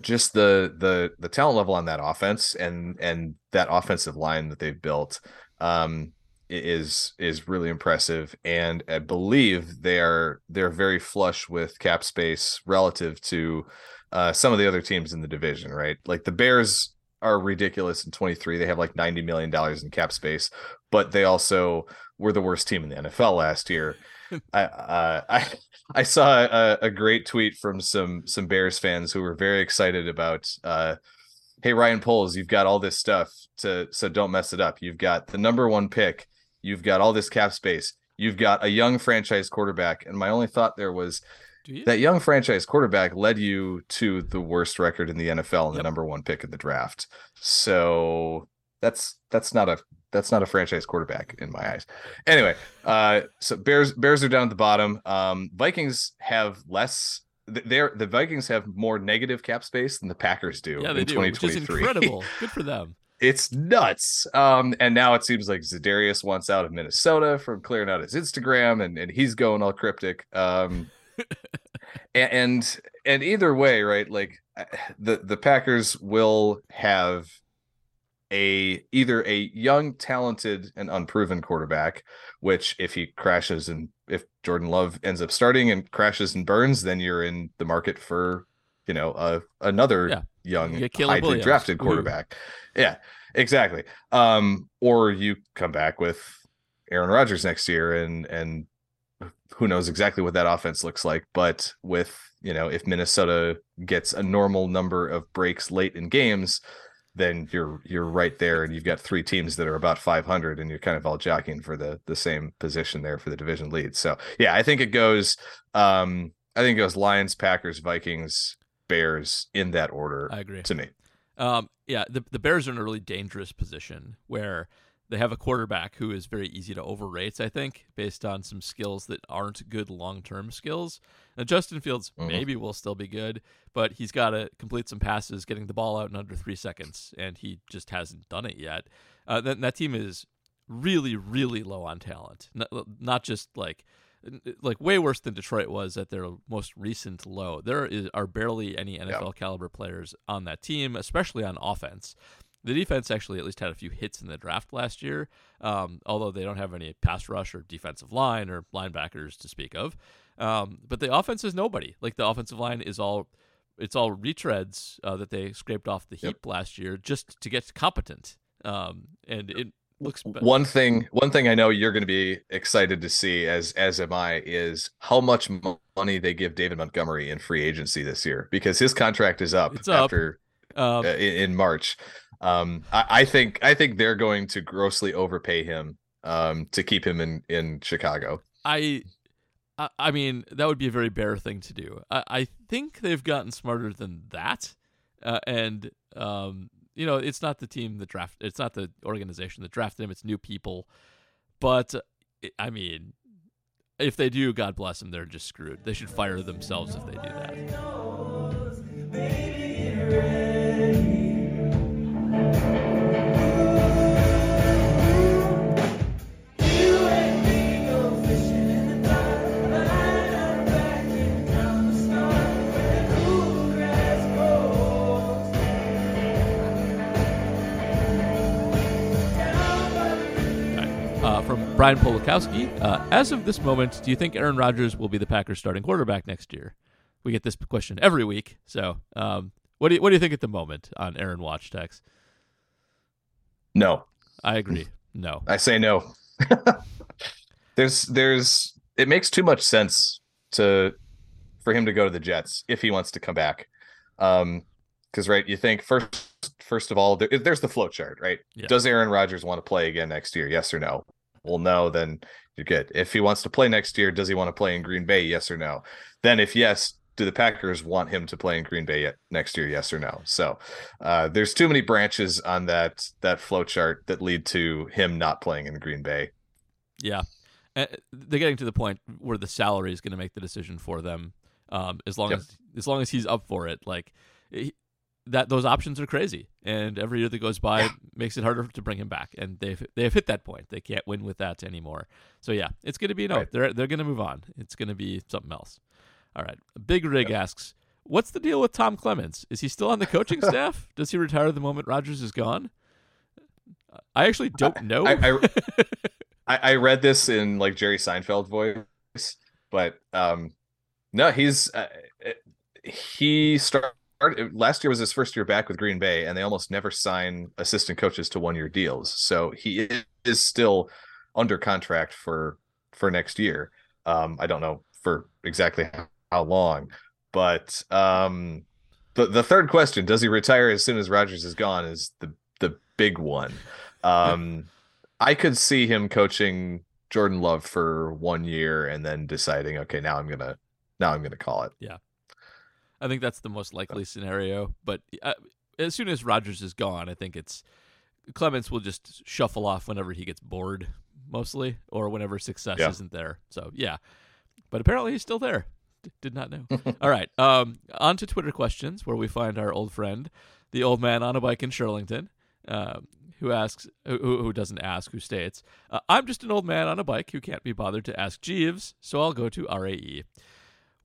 just the the the talent level on that offense and and that offensive line that they've built um is is really impressive. And i believe they are they're very flush with cap space relative to uh some of the other teams in the division right? Like the bears are ridiculous in 23 they have like 90 million dollars in cap space but they also were the worst team in the nfl last year I uh, I I saw a, a great tweet from some some Bears fans who were very excited about uh hey Ryan Poles, you've got all this stuff to so don't mess it up. You've got the number one pick, you've got all this cap space, you've got a young franchise quarterback. And my only thought there was Do you? that young franchise quarterback led you to the worst record in the NFL and the number one pick in the draft. So that's that's not a that's not a franchise quarterback in my eyes. Anyway, uh so Bears Bears are down at the bottom. Um Vikings have less th- they're the Vikings have more negative cap space than the Packers do yeah, they in do, which is 2023. incredible. Good for them. it's nuts. Um, and now it seems like Za'Darius wants out of Minnesota from clearing out his Instagram, and and he's going all cryptic. Um, a- and and either way, right? Like uh, the the Packers will have a either a young, talented, and unproven quarterback, which if he crashes and if Jordan Love ends up starting and crashes and burns, then you're in the market for you know a another Yeah. young You highly drafted quarterback. Yeah, exactly. Um, or you come back with Aaron Rodgers next year and and who knows exactly what that offense looks like, but with you know, if Minnesota gets a normal number of breaks late in games, then you're you're right there and you've got three teams that are about 500 and you're kind of all jockeying for the the same position there for the division lead. So, yeah, I think it goes um I think it goes Lions, Packers, Vikings, Bears in that order I agree. to me. Um, yeah, the the Bears are in a really dangerous position where they have a quarterback who is very easy to overrate. I think based on some skills that aren't good long term skills. Now Justin Fields Mhm. maybe will still be good, but he's got to complete some passes, getting the ball out in under three seconds, and he just hasn't done it yet. Uh, that that team is really really low on talent, not, not just like like way worse than Detroit was at their most recent low. There is are barely any NFL caliber players on that team, especially on offense. The defense actually at least had a few hits in the draft last year, um, although they don't have any pass rush or defensive line or linebackers to speak of. Um, but the offense is nobody. Like the offensive line is all it's all retreads uh, that they scraped off the heap last year just to get competent. Um, and it looks be- one thing one thing i know you're going to be excited to see as as am i is how much money they give david montgomery in free agency this year because his contract is up up. after um, uh, in, in march um I, I think i think they're going to grossly overpay him um to keep him in in chicago I, I, mean, that would be a very bare thing to do. I, I think they've gotten smarter than that, uh, and um, you know, it's not the team that draft, it's not the organization that drafted him. It's new people, but I mean, if they do, God bless them. They're just screwed. They should fire themselves if they do that. Uh, from Brian Polakowski, uh, as of this moment, do you think Aaron Rodgers will be the Packers' starting quarterback next year? We get this question every week. So, um, what do you what do you think at the moment on Aaron Watch Tex? No. I agree. No. i say no. There's there's it makes too much sense to for him to go to the jets if he wants to come back. Um because right you think first first of all there, there's the flow chart right? Yeah. does aaron rodgers want to play again next year? Yes or no? Well no then you're good. If he wants to play next year does he want to play in green bay? Yes or no? Then if yes do the packers want him to play in green bay yet next year yes or no so uh there's too many branches on that that flow chart that lead to him not playing in green bay Yeah, Uh, they're getting to the point where the salary is going to make the decision for them. Um, as long Yep. as as long as he's up for it, like he, that, those options are crazy, and every year that goes by makes it harder to bring him back. And they've they've hit that point; they can't win with that anymore. So yeah, it's going to be no. Right. They're they're going to move on. It's going to be something else. All right, Big Rig asks. What's the deal with Tom Clements? Is he still on the coaching staff? Does he retire the moment Rodgers is gone? I actually don't know. I, I, I I read this in like Jerry Seinfeld voice, but um, no, he's uh, he started last year was his first year back with Green Bay, and they almost never sign assistant coaches to one year deals. So he is still under contract for for next year. Um, I don't know for exactly how long, but um, the the third question: Does he retire as soon as Rodgers is gone? Is the the big one. Um, I could see him coaching Jordan Love for one year and then deciding, okay, now I'm gonna now I'm gonna call it. Yeah, I think that's the most likely scenario. But uh, as soon as Rodgers is gone, I think it's Clements will just shuffle off whenever he gets bored, mostly, or whenever success Yeah. isn't there. So yeah, but apparently he's still there. Did not know. All right, um, on to Twitter questions, where we find our old friend, the old man on a bike in Shirlington, um, who asks, who, who doesn't ask, who states, uh, "I'm just an old man on a bike who can't be bothered to ask Jeeves, so I'll go to RAE."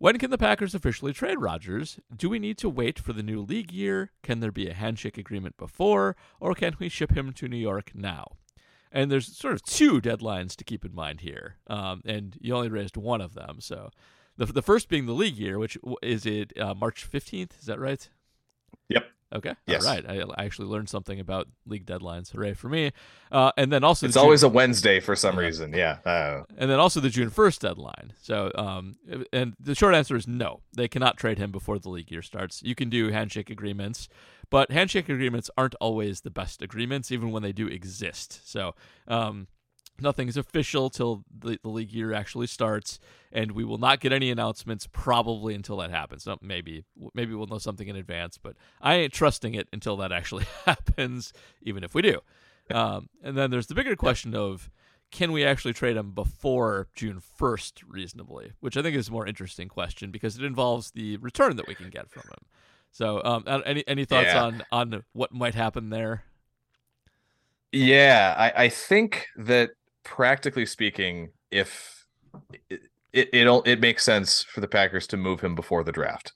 When can the Packers officially trade Rodgers? Do we need to wait for the new league year? Can there be a handshake agreement before, or can we ship him to New York now? And there's sort of two deadlines to keep in mind here, um, and you only raised one of them. So, the the first being the league year, which is it uh, March fifteenth? Is that right? Yep. Okay. Yes. All right. I, I actually learned something about league deadlines. Hooray for me! Uh, and then also It's the June- always a Wednesday for some Yeah. reason. Yeah. Uh, and then also the June 1st deadline. So, um, and the short answer is no. They cannot trade him before the league year starts. You can do handshake agreements, but handshake agreements aren't always the best agreements, even when they do exist. So, um, nothing's official till the, the league year actually starts, and we will not get any announcements probably until that happens. So maybe, maybe we'll know something in advance, but I ain't trusting it until that actually happens, even if we do. Um, and then there's the bigger question of can we actually trade him before June 1st reasonably, which I think is a more interesting question because it involves the return that we can get from him. So, um, any any thoughts Yeah. on on what might happen there? Yeah, I, I think that practically speaking, if it, it it'll it makes sense for the Packers to move him before the draft,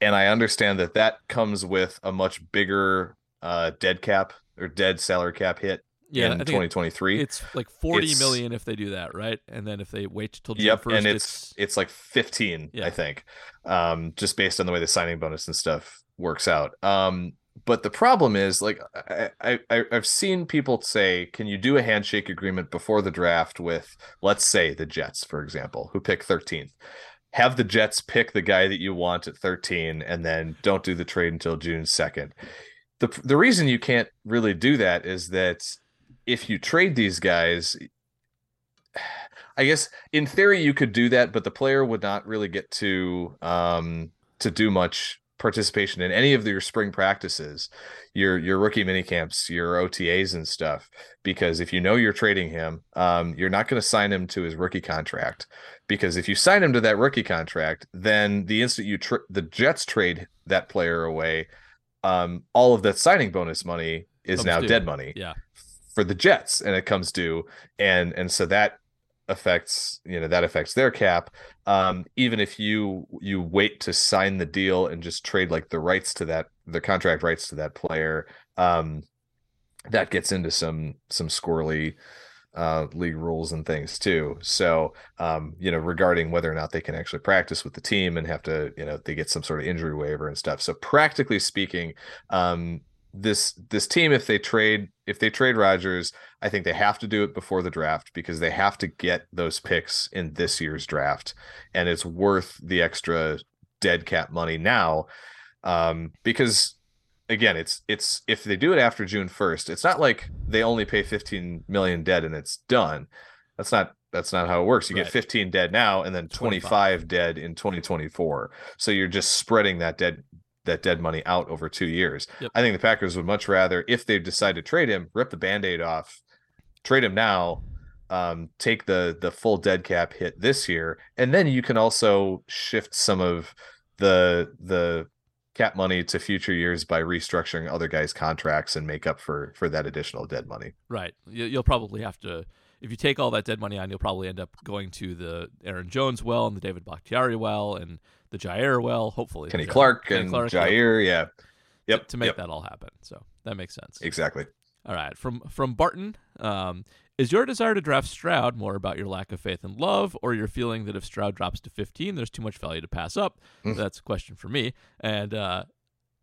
and I understand that that comes with a much bigger uh, dead cap or dead salary cap hit Yeah, in 2023. it's like forty It's- million if they do that, right? And then if they wait till June Yep, 1st, and it's it's like 15, Yeah. I think, um, just based on the way the signing bonus and stuff works out. Um, but the problem is, like, I, I I've seen people say, "Can you do a handshake agreement before the draft with, let's say, the Jets, for example, who pick 13th? Have the Jets pick the guy that you want at 13, and then don't do the trade until June 2nd." The the reason you can't really do that is that if you trade these guys, I guess in theory you could do that, but the player would not really get to um to do much participation in any of your spring practices, your your rookie mini camps, your OTAs and stuff. Because if you know you're trading him, um, you're not going to sign him to his rookie contract. Because if you sign him to that rookie contract, then the instant you tr- the Jets trade that player away, um, all of that signing bonus money is Comes now due. dead money yeah, for the Jets and it comes due and and so that affects you know that affects their cap um even if you you wait to sign the deal and just trade like the rights to that the contract rights to that player um that gets into some some squirrely uh league rules and things too. So um you know regarding whether or not they can actually practice with the team and have to you know they get some sort of injury waiver and stuff. So practically speaking um this this team if they trade if they trade Rodgers, I think they have to do it before the draft because they have to get those picks in this year's draft and it's worth the extra dead cap money now um because again it's it's if they do it after June 1st it's not like they only pay 15 million dead and it's done that's not that's not how it works you Right. get 15 dead now and then 25. 25 dead in 2024 so you're just spreading that dead that dead money out over two years. Yep. I think the Packers would much rather, if they decide to trade him, rip the band-aid off, trade him now, um, take the the full dead cap hit this year, and then you can also shift some of the the cap money to future years by restructuring other guys' contracts and make up for for that additional dead money. right. You, you'll probably have to. If you take all that dead money on, you'll probably end up going to the Aaron Jones well and the David Bakhtiari well and the Jaire well. Hopefully, Kenny Jaire- Clark Kenny and Clark, Jaire, yeah, to- yep, to, make yep, that all happen. So that makes sense. exactly. All right, from from Barton, um, is your desire to draft Stroud more about your lack of faith in love, or your feeling that if Stroud drops to 15, there's too much value to pass up? Mm. That's a question for me. And uh,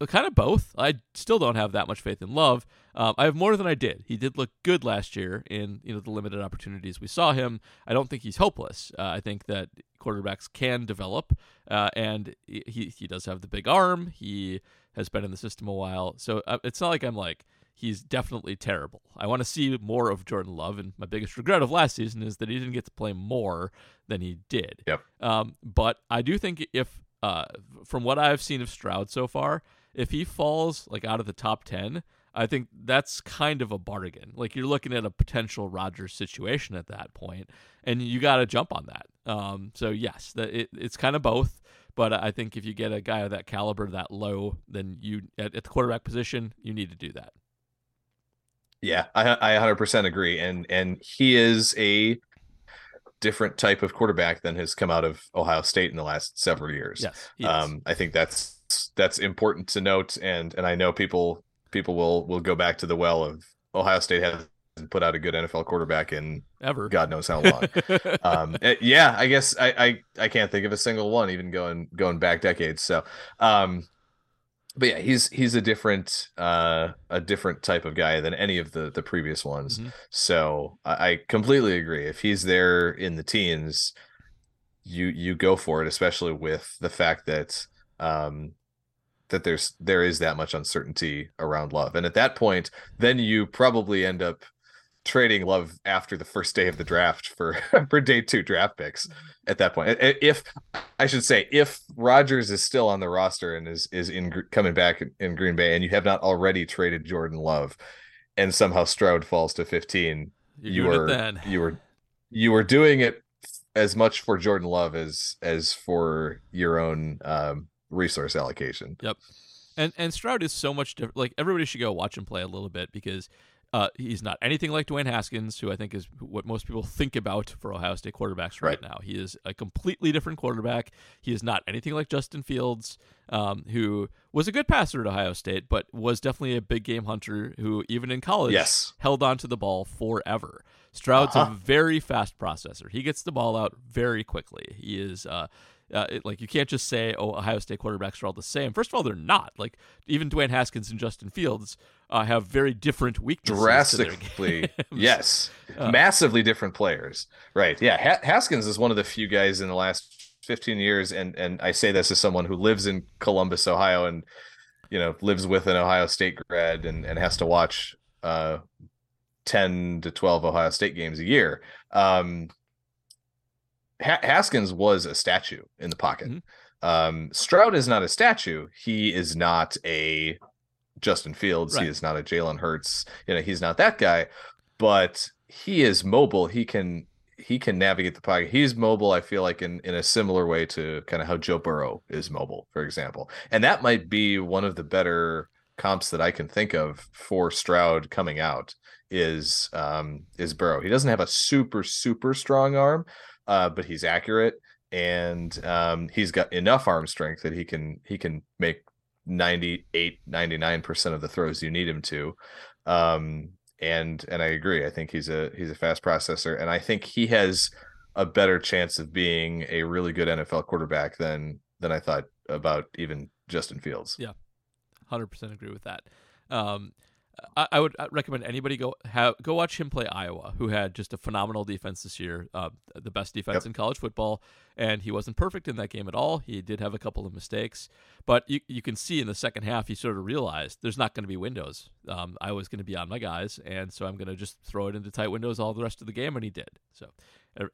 kind of both. I still don't have that much faith in Love. Um, I have more than I did. He did look good last year in you know the limited opportunities we saw him. I don't think he's hopeless. Uh, I think that quarterbacks can develop, uh, and he he does have the big arm. He has been in the system a while, so uh, it's not like I'm like he's definitely terrible. I want to see more of Jordan Love, and my biggest regret of last season is that he didn't get to play more than he did. Yep. Um, but I do think if, uh, from what I've seen of Stroud so far, if he falls like out of the top ten, I think that's kind of a bargain. Like you're looking at a potential Rodgers situation at that point, and you got to jump on that. Um, so yes, the, it, it's kind of both. But I think if you get a guy of that caliber, that low, then you at, at the quarterback position, you need to do that. Yeah, I I 100% agree, and and he is a different type of quarterback than has come out of Ohio State in the last several years. Yes, um, I think that's that's important to note, and and I know people people will will go back to the well of Ohio State hasn't put out a good NFL quarterback in ever. God knows how long. um, yeah, I guess I, I I can't think of a single one, even going going back decades. So, um, but yeah, he's he's a different uh a different type of guy than any of the the previous ones. Mhm. So I, I completely agree. If he's there in the teens, you you go for it, especially with the fact that um that there's there is that much uncertainty around love. And at that point, then you probably end up trading love after the first day of the draft for for day two draft picks at that point. If I should say, if Rodgers is still on the roster and is is in coming back in- in Green Bay, and you have not already traded Jordan Love, and somehow Stroud falls to fifteen, You're you were then. you were you were doing it as much for Jordan Love as as for your own um, resource allocation. Yep. And and Stroud is so much different. Like everybody should go watch him play a little bit because uh, he's not anything like Dwayne Haskins, who I think is what most people think about for Ohio State quarterbacks right, Right. now. He is a completely different quarterback. He is not anything like Justin Fields, um, who was a good passer at Ohio State, but was definitely a big game hunter who, even in college, Yes. held on to the ball forever. Stroud's Uh-huh. a very fast processor. He gets the ball out very quickly. He is uh, uh, it- like you can't just say, "Oh, Ohio State quarterbacks are all the same." First of all, they're not. Like even Dwayne Haskins and Justin Fields uh, have very different weaknesses. drastically yes Uh, massively different players right yeah ha- haskins is one of the few guys in the last 15 years and and i say this as someone who lives in columbus ohio and you know lives with an ohio state grad and and has to watch uh 10 to 12 ohio state games a year um ha- haskins was a statue in the pocket Mhm. um stroud is not a statue he is not a Justin Fields. He is not a Jalen Hurts. You know, he's not that guy, but he is mobile. He can he can navigate the pocket. He's mobile. I feel like in in a similar way to kind of how Joe Burrow is mobile, for example. And that might be one of the better comps that I can think of for Stroud coming out is um is Burrow. He doesn't have a super super strong arm, uh, but he's accurate and um he's got enough arm strength that he can he can make 98 99% of the throws you need him to um and and i agree i think he's a he's a fast processor and i think he has a better chance of being a really good nfl quarterback than than i thought about even justin fields Yeah. Hundred percent agree with that. Um, I, I would recommend anybody go have go watch him play Iowa, who had just a phenomenal defense this year, uh, the best defense Yep. in college football, and he wasn't perfect in that game at all. He did have a couple of mistakes, but you you can see in the second half he sort of realized there's not going to be windows. Um, I was going to be on my guys, and so I'm going to just throw it into tight windows all the rest of the game, and he did. So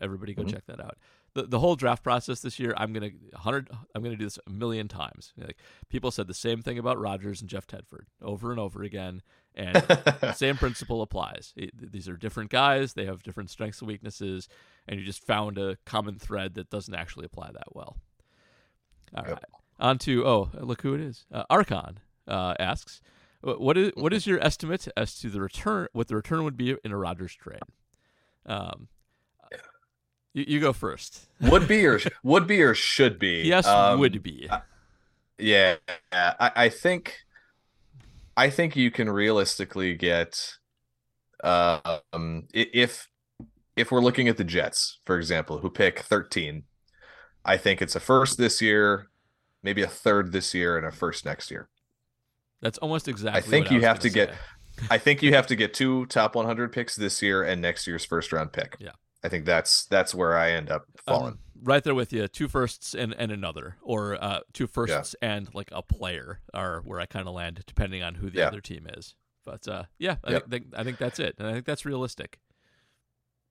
everybody go Mhm. check that out. The, the whole draft process this year, I'm gonna hundred. I'm gonna do this a million times. Like people said the same thing about Rodgers and Jeff Tedford over and over again, and the same principle applies. It- these are different guys; they have different strengths and weaknesses, and you just found a common thread that doesn't actually apply that well. All right, Yep. on to oh, look who it is. Uh, Archon uh, asks, "What is what is your estimate as to the return? What the return would be in a Rodgers trade?" Um, you, you go first. would be or would be or should be Yes, Um, would be. Yeah, I, I think I think you can realistically get um if if we're looking at the Jets, for example, who pick 13, I think it's a first this year, maybe a third this year, and a first next year. That's almost exactly. I think what you was have to gonna get. I think you have to get two top 100 picks this year and next year's first round pick. Yeah. I think that's that's where I end up falling. Um, right there with you. Two firsts and, and another, or uh, two firsts and like a player are where I kind of land, depending on who the Yeah. other team is. But uh, yeah, I Yep. think I think that's it, and I think that's realistic.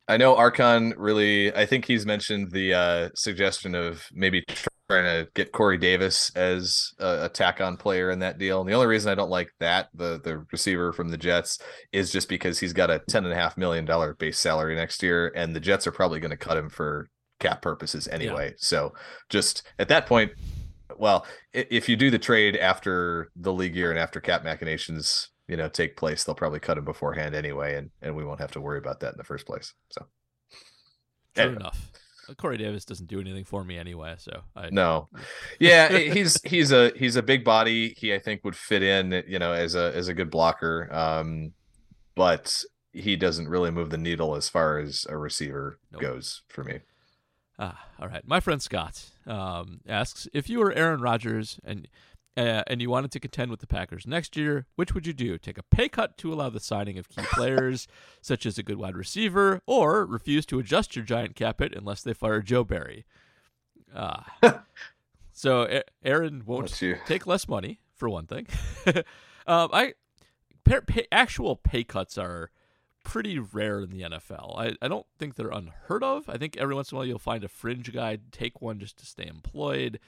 I know Archon really. I think he's mentioned the uh, suggestion of maybe trying to get Corey Davis as a, a tack on player in that deal. And the only reason I don't like that the the receiver from the Jets is just because he's got a ten and a half million dollar base salary next year, and the Jets are probably going to cut him for cap purposes anyway. So just at that point, well, if you do the trade after the league year and after cap machinations, you know, take place, they'll probably cut him beforehand anyway, and and we won't have to worry about that in the first place. So True Anyway. enough. Uh, Corey Davis doesn't do anything for me anyway, so I no, yeah, he's he's a he's a big body. He I think would fit in, you know, as a as a good blocker. Um, but he doesn't really move the needle as far as a receiver Nope. goes for me. Ah, all right. My friend Scott um, asks if you were Aaron Rodgers and uh, and you wanted to contend with the Packers next year, which would you do? Take a pay cut to allow the signing of key players, such as a good wide receiver, or refuse to adjust your giant cap hit unless they fire Joe Barry? Ah. so A- Aaron won't take less money for one thing. um, I pa- pay, actual pay cuts are pretty rare in the NFL. I, I don't think they're unheard of. I think every once in a while you'll find a fringe guy take one just to stay employed.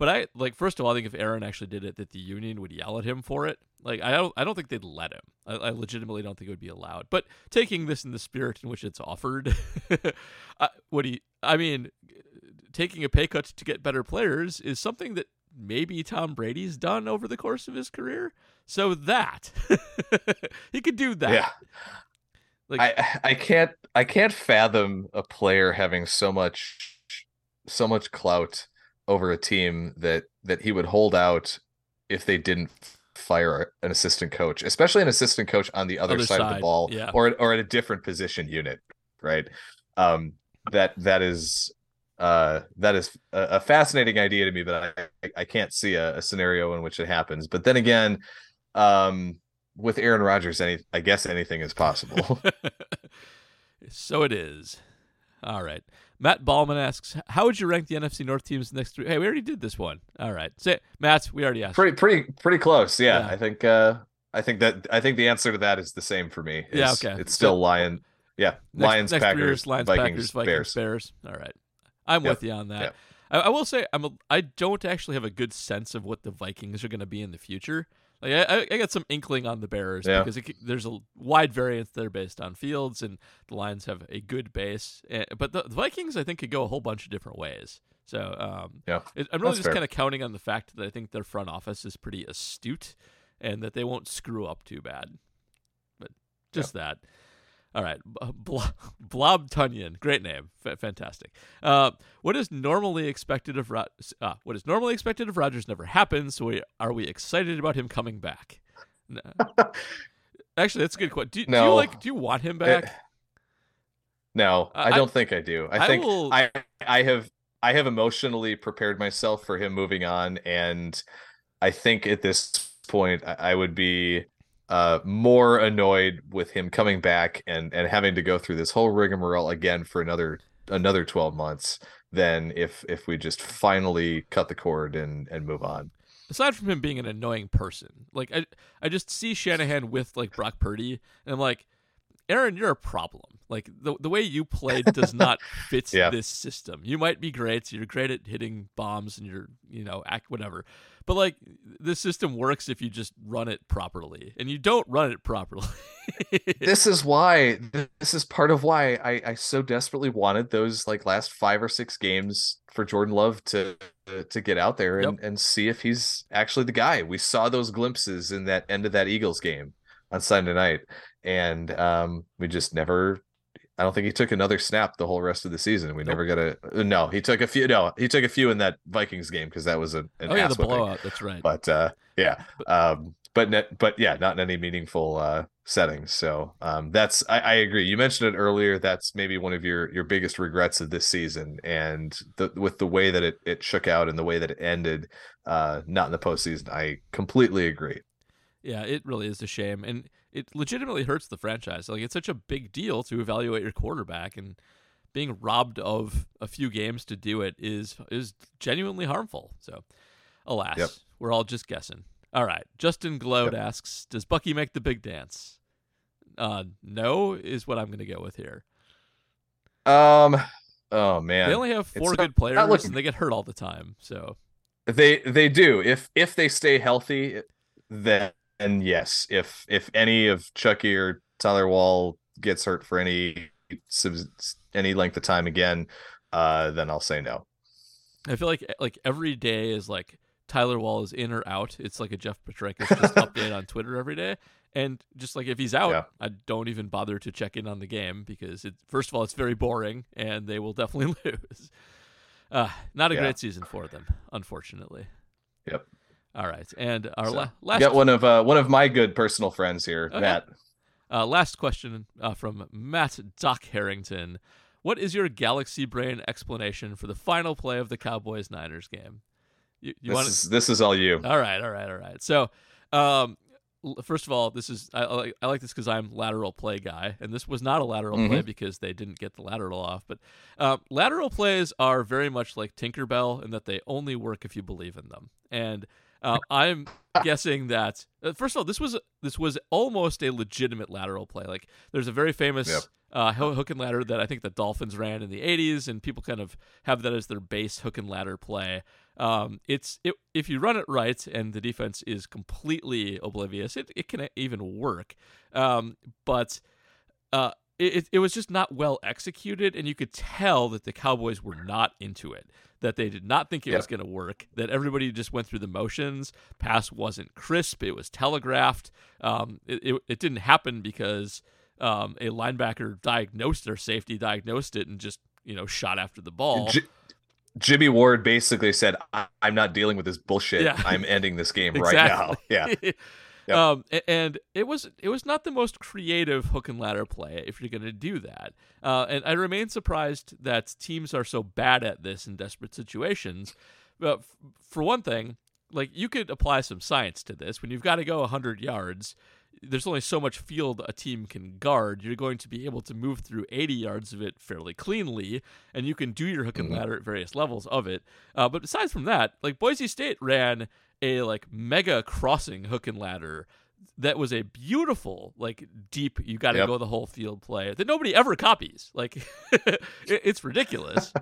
But I like first of all, I think if Aaron actually did it, that the union would yell at him for it. Like I don't, I don't think they'd let him. I, I legitimately don't think it would be allowed. But taking this in the spirit in which it's offered, I, what do you? I mean, taking a pay cut to get better players is something that maybe Tom Brady's done over the course of his career. So that he could do that. Yeah. Like I I can't I can't fathom a player having so much so much clout over a team that that he would hold out if they didn't fire an assistant coach, especially an assistant coach on the other, Other side, of the ball yeah. or or at a different position unit, right? Um that that is uh that is a, a fascinating idea to me, but I I can't see a, a scenario in which it happens. But then again, um with Aaron Rodgers, any I guess anything is possible. so it is. All right. Matt Ballman asks, "How would you rank the NFC North teams next three?" Hey, we already did this one. All right, say Matt. We already asked. pretty pretty pretty close yeah, Yeah. i think uh i think that i think the answer to that is the same for me Yeah, okay. it's still So- lion yeah Next- lions next packers years, Lions, vikings, Packers, Vikings, bears Bears. All right, I'm Yep. with you on that. Yep. I, I will say I'm a, I don't actually have a good sense of what the Vikings are going to be in the future. Like I, I- got some inkling on the Bears Yeah. because it, there's a wide variance there based on fields, and the Lions have a good base. Eh, But the, the Vikings, I think, could go a whole bunch of different ways. So um, yeah it, I'm really That's just kind of counting on the fact that I think their front office is pretty astute, and that they won't screw up too bad. But just that. All right, B- Blo- Blob Tunyon, great name, F- fantastic. Uh, what is normally expected of Rod- uh, what is normally expected of Rodgers never happens. So we, are we excited about him coming back? No. Actually, that's a good question. Do, do you like? Do you want him back? no I- i don't think i do i I think will- i i have i have emotionally prepared myself for him moving on and i think at this point i, I would be uh more annoyed with him coming back and and having to go through this whole rigmarole again for another another 12 months than if if we just finally cut the cord and and move on. Aside from him being an annoying person, like I, I just see Shanahan with like Brock Purdy, and I'm like, Aaron, you're a problem. Like the the way you played does not fit Yeah. this system. You might be great, you're great at hitting bombs, and you're you know act whatever, but like this system works if you just run it properly, and you don't run it properly. this is why this is part of why I, I so desperately wanted those like last five or six games for Jordan Love to to get out there and, Yep. and see if he's actually the guy. We saw those glimpses in that end of that Eagles game on Sunday night, and um, we just never. I don't think he took another snap the whole rest of the season. We Nope. never got a no. He took a few. No, he took a few in that Vikings game because that was a, an oh yeah, the blowout. That's right. but uh yeah um but net, but yeah not in any meaningful uh settings so um that's I, I agree you mentioned it earlier that's maybe one of your your biggest regrets of this season and the with the way that it it shook out and the way that it ended uh not in the postseason i completely agree Yeah, it really is a shame, and it legitimately hurts the franchise. Like it's such a big deal to evaluate your quarterback, and being robbed of a few games to do it is is genuinely harmful. So, alas, Yep. we're all just guessing. All right, Justin Glode asks, "Does Bucky make the big dance?" Uh, no, is what I'm going to go with here. Um. Oh man. They only have It's four not- good players, not and they get hurt all the time. So, They they do. If if they stay healthy, then yes. If if any of Chucky or Tyler Wahl gets hurt for any subs- any length of time again, uh, then I'll say no. I feel like like every day is like Tyler Wahl is in or out. It's like a Jeff Potrykus just update on Twitter every day. And just like if he's out, Yeah. I don't even bother to check in on the game because it first of all it's very boring and they will definitely lose. Uh, not a Yeah. great season for them, unfortunately. Yep. All right, and our So, la- last Got one of uh, one of my good personal friends here, Okay. Matt. Uh, last question uh, from Matt Doc Harrington. What is your galaxy brain explanation for the final play of the Cowboys Niners game? You, you This want is this is all you. All right, all right, all right. So, um, first of all, this is I, I like I like this because I'm lateral play guy, and this was not a lateral Mm-hmm. play because they didn't get the lateral off. But um, lateral plays are very much like Tinkerbell in that they only work if you believe in them. And uh, I'm guessing that uh, first of all, this was this was almost a legitimate lateral play. Like there's a very famous. Yep. Uh, hook and ladder that I think the Dolphins ran in the 80s, and people kind of have that as their base hook and ladder play. Um, it's it, if you run it right and the defense is completely oblivious, it, it can even work. Um, but uh, it, it was just not well executed, and you could tell that the Cowboys were not into it. That they did not think it was going to work. That everybody just went through the motions. Pass wasn't crisp. It was telegraphed. Um, it, it, it didn't happen because um, a linebacker diagnosed their safety, diagnosed it, and just you know shot after the ball. J- Jimmy Ward basically said, I- "I'm not dealing with this bullshit. Yeah. I'm ending this game right now." Yeah. Yep. Um, and it was it was not the most creative hook and ladder play if you're going to do that. Uh, and I remain surprised that teams are so bad at this in desperate situations. But f- for one thing, like you could apply some science to this. When you've got to go 100 yards, there's only so much field a team can guard. You're going to be able to move through 80 yards of it fairly cleanly, and you can do your hook and Mhm. ladder at various levels of it. Uh, but besides from that, like Boise State ran a like mega crossing hook and ladder that was a beautiful like deep you got to Yep. go the whole field play that nobody ever copies like it, it's ridiculous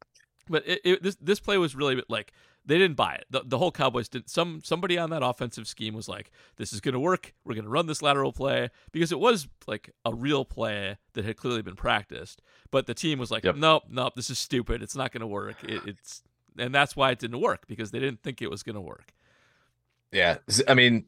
but it, it, this this play was really like they didn't buy it. The, the whole Cowboys did. Some somebody on that offensive scheme was like, "This is going to work. We're going to run this lateral play because it was like a real play that had clearly been practiced." But the team was like, Yep. "Nope, nope, this is stupid. It's not going to work." It, it's and that's why it didn't work because they didn't think it was going to work. Yeah, I mean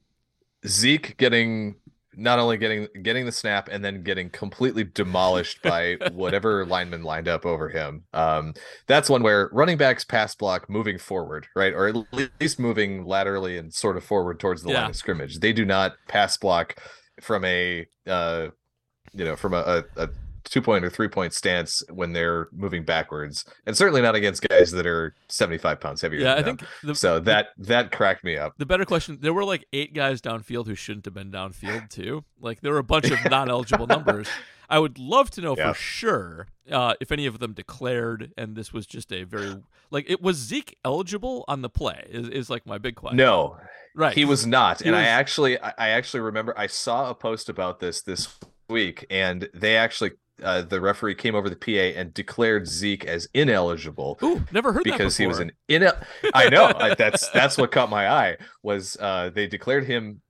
Zeke getting not only getting getting the snap and then getting completely demolished by whatever lineman lined up over him. Um, that's one where running backs pass block moving forward, right, or at least moving laterally and sort of forward towards the Yeah. line of scrimmage. They do not pass block from a uh, you know, from a, a, a two point or three point stance when they're moving backwards, and certainly not against guys that are seventy five pounds heavier. Yeah, I them. think the, so. That that cracked me up. the better question there were like eight guys downfield who shouldn't have been downfield too like there were a bunch of non-eligible numbers i would love to know Yeah. for sure uh, if any of them declared and this was just a very like it was zeke eligible on the play is, is like my big question No, right he was not He and i actually I actually remember i saw a post about this this week and they actually uh, the referee came over the pa and declared zeke as ineligible Ooh, never heard because that he was an in i know I, that's that's what caught my eye was uh they declared him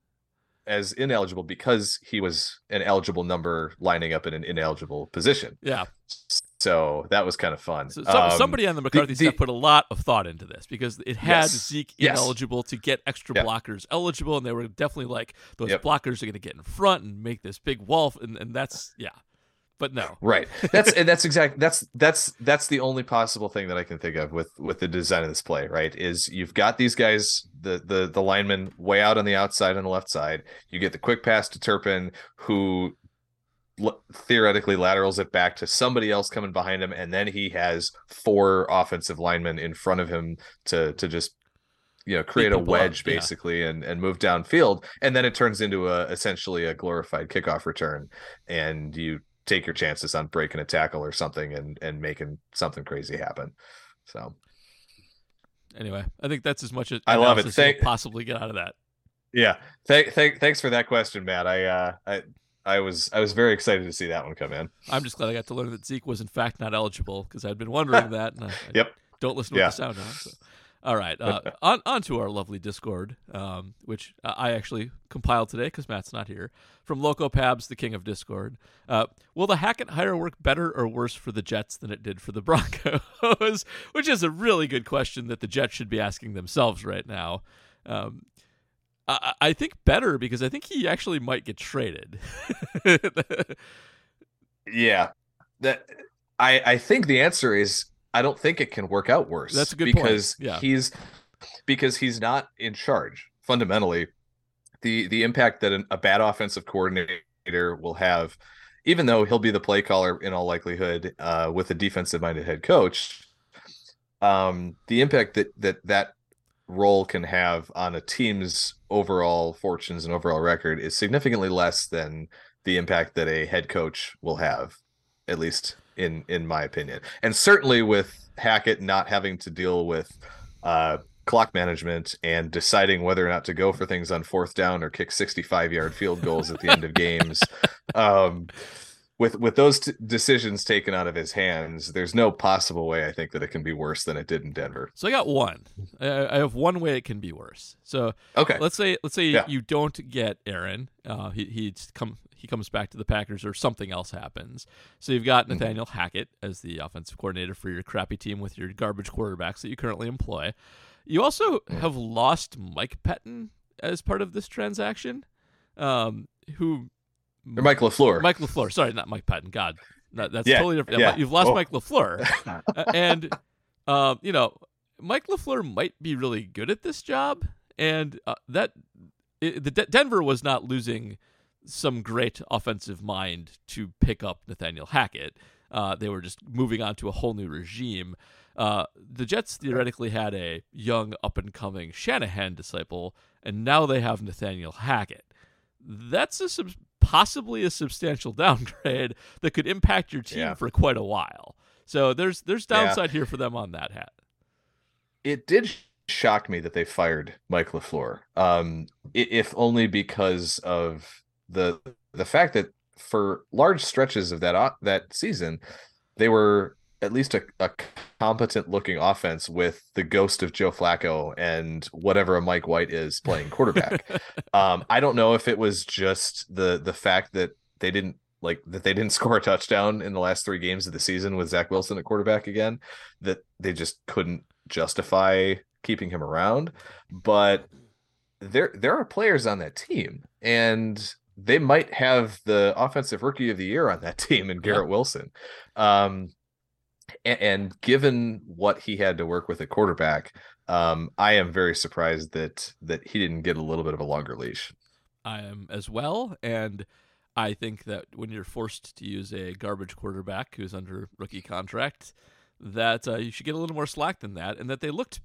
as ineligible because he was an eligible number lining up in an ineligible position yeah so that was kind of fun so, some, Um, somebody on the mccarthy the- staff put a lot of thought into this because it had Yes. zeke Yes. ineligible to get extra Yeah. blockers eligible and they were definitely like those Yep. blockers are going to get in front and make this big wall and, and that's yeah but no Right. That's and that's exact. That's that's that's the only possible thing that I can think of with with the design of this play. Right, is you've got these guys, the the the linemen way out on the outside on the left side. You get the quick pass to Turpin, who l- theoretically laterals it back to somebody else coming behind him, and then he has four offensive linemen in front of him to to just you know create a people up, wedge yeah. basically and and move downfield and then it turns into a essentially a glorified kickoff return and you take your chances on breaking a tackle or something and and making something crazy happen so Anyway, I think that's as much as I love it. Thank- possibly get out of that. yeah thank thank thanks for that question matt i uh i i was i was very excited to see that one come in I'm just glad I got to learn that Zeke was in fact not eligible because I'd been wondering that. And I, I yep don't listen to Yeah. the sound on. So. All right, uh, on on to our lovely Discord, um, which I actually compiled today because Matt's not here. From Loco Pabs, the king of Discord. Uh, will the Hackett hire work better or worse for the Jets than it did for the Broncos? which is a really good question that the Jets should be asking themselves right now. Um, I, I think better because I think he actually might get traded. Yeah, that I I think the answer is I don't think it can work out worse. That's a good point. because Yeah. he's because he's not in charge fundamentally. The the impact that an, a bad offensive coordinator will have, even though he'll be the play caller in all likelihood uh, with a defensive minded head coach, um, the impact that that that role can have on a team's overall fortunes and overall record is significantly less than the impact that a head coach will have, at least in in my opinion. And certainly with Hackett not having to deal with uh, clock management and deciding whether or not to go for things on fourth down or kick 65 yard field goals at the end of games. Um, with with those t- decisions taken out of his hands, there's no possible way I think that it can be worse than it did in Denver. so I got one. I, I have one way it can be worse. So Okay. let's say let's say Yeah. you don't get Aaron. Uh, he he's come he comes back to the Packers or something else happens. So you've got Mm-hmm. Nathaniel Hackett as the offensive coordinator for your crappy team with your garbage quarterbacks that you currently employ. You also Mm. have lost Mike Pettine as part of this transaction, um, who Or Mike LaFleur. Mike Lafleur. Sorry, not Mike Pettine. God, no, that's Yeah, totally different. yeah. You've lost Oh. Mike Lafleur, Uh, and um, you know Mike Lafleur might be really good at this job, and uh, that i the De- Denver was not losing some great offensive mind to pick up Nathaniel Hackett. Uh, they were just moving on to a whole new regime. Uh, the Jets theoretically had a young, up and coming Shanahan disciple, and now they have Nathaniel Hackett. That's a sub- possibly a substantial downgrade that could impact your team Yeah. for quite a while. So there's there's Yeah. downside here for them on that hat. it did shock me that they fired Mike LaFleur. Um, if only because of the the fact that for large stretches of that o- that season, they were at least a, a competent looking offense with the ghost of Joe Flacco and whatever a Mike White is playing quarterback. um, I don't know if it was just the the fact that they didn't like that they didn't score a touchdown in the last three games of the season with Zach Wilson at quarterback again, that they just couldn't justify keeping him around. But there there are players on that team, and they might have the offensive rookie of the year on that team in Garrett Wilson. Um, and, and given what he had to work with at quarterback, um, I am very surprised that that he didn't get a little bit of a longer leash. I am as well, and I think that when you're forced to use a garbage quarterback who's under rookie contract, that uh, you should get a little more slack than that, and that they looked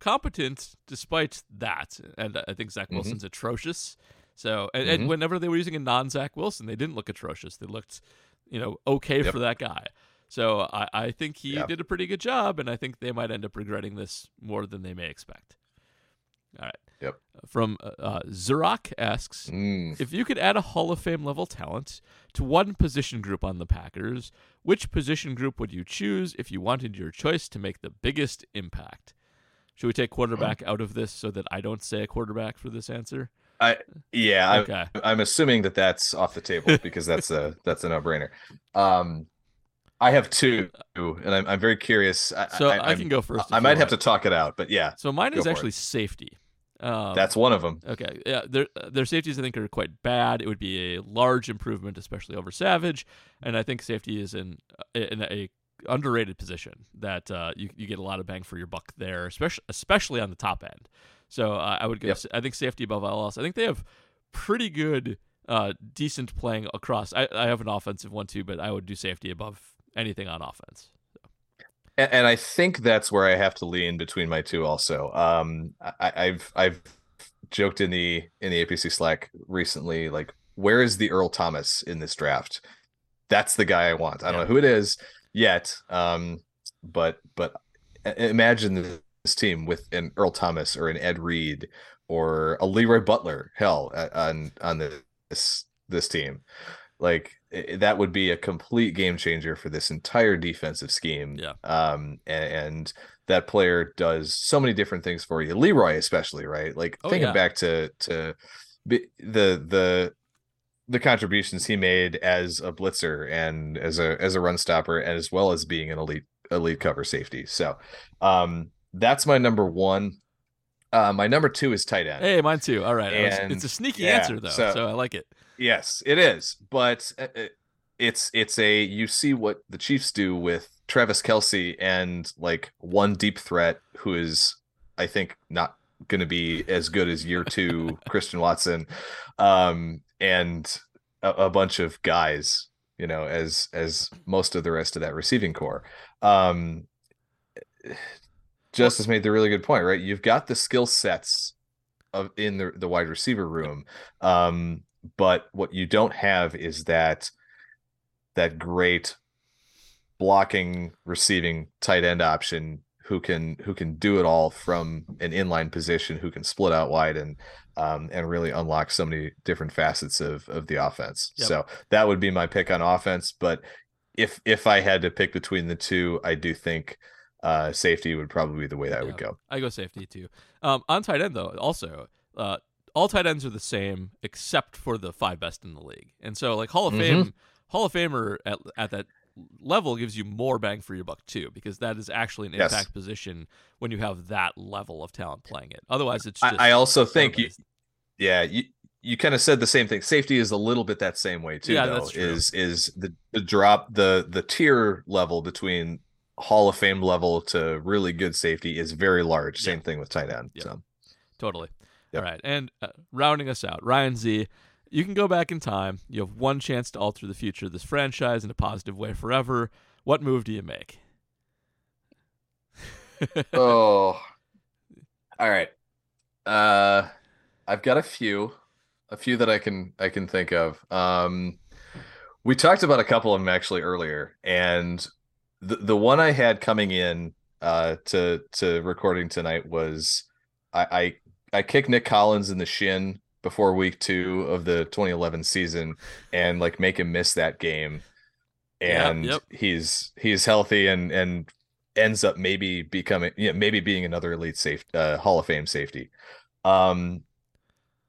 competent despite that. And I think Zach Mhm. Wilson's atrocious. So, and, and Mhm. whenever they were using a non-Zach Wilson, they didn't look atrocious. They looked, you know, okay Yep. for that guy. So I, I think he Yeah. did a pretty good job, and I think they might end up regretting this more than they may expect. All right. Yep. From uh, uh, asks, Mm. if you could add a Hall of Fame level talent to one position group on the Packers, which position group would you choose if you wanted your choice to make the biggest impact? Should we take quarterback out of this so that I don't say a quarterback for this answer? I yeah, I, Okay. I'm assuming that that's off the table because that's a that's a no brainer. Um, I have two, and I'm I'm very curious. I, So I, I'm- can go first. I might have to talk it out, but yeah, So mine is for it. actually safety. Um, that's one of them. Okay, yeah, their their safeties I think are quite bad. It would be a large improvement, especially over Savage, and I think safety is in in a underrated position that uh, you you get a lot of bang for your buck there, especially especially on the top end. So uh, I would go. Yep. I think safety above all else. I think they have pretty good, uh, decent playing across. I, I have an offensive one too, but I would do safety above anything on offense. and, and I think that's where I have to lean between my two. Also, um, I, I've I've joked in the in the APC Slack recently, like, where is the Earl Thomas in this draft? That's the guy I want. I don't Yeah. know who it is yet, um, but but i- imagine this team with an Earl Thomas or an Ed Reed or a Leroy Butler. Hell, on on this this team, like i- that would be a complete game changer for this entire defensive scheme. Yeah. Um, and, and that player does so many different things for you. Leroy, especially, right? Like Oh, thinking yeah. back to to be- the the the contributions he made as a blitzer and as a as a run stopper and as well as being an elite elite cover safety. So um that's my number one. Uh my number two is tight end. Hey, mine too. All right. Was- And- it's a sneaky yeah, answer though, so, so- I like it. Yes, it is, but uh, uh, it's it's a you see what the Chiefs do with Travis Kelce and like one deep threat who is I think not going to be as good as year two Christian Watson, um, and a, a bunch of guys, you know, as as most of the rest of that receiving corps. Um, Justice made the really good point, right? You've got the skill sets of in the the wide receiver room. Um, but what you don't have is that that great blocking receiving tight end option who can who can do it all from an inline position who can split out wide and um and really unlock so many different facets of of the offense Yep. so that would be my pick on offense but if if i had to pick between the two i do think uh safety would probably be the way that would go I go safety too. Um, on tight end though, also, uh, all tight ends are the same except for the five best in the league, and so like Hall of Mhm. Fame, Hall of Famer at at that level gives you more bang for your buck too, because that is actually an Yes. impact position when you have that level of talent playing it. Otherwise, it's I, just I also think you, yeah you you kind of said the same thing safety is a little bit that same way too Yeah, though that's true. is is the the drop the the tier level between hall of fame level to really good safety is very large Yeah. same thing with tight end Yeah. so Totally. Yep. All right. And uh, rounding us out, Ryan Z, you can go back in time. You have one chance to alter the future of this franchise in a positive way forever. What move do you make? oh all right uh i've got a few a few that i can i can think of um we talked about a couple of them actually earlier and the the one i had coming in uh to to recording tonight was i i, I kicked nick collins in the shin before week two of the 2011 season and like make him miss that game and yep. he's he's healthy and and ends up maybe becoming yeah maybe being another elite safe uh hall of fame safety um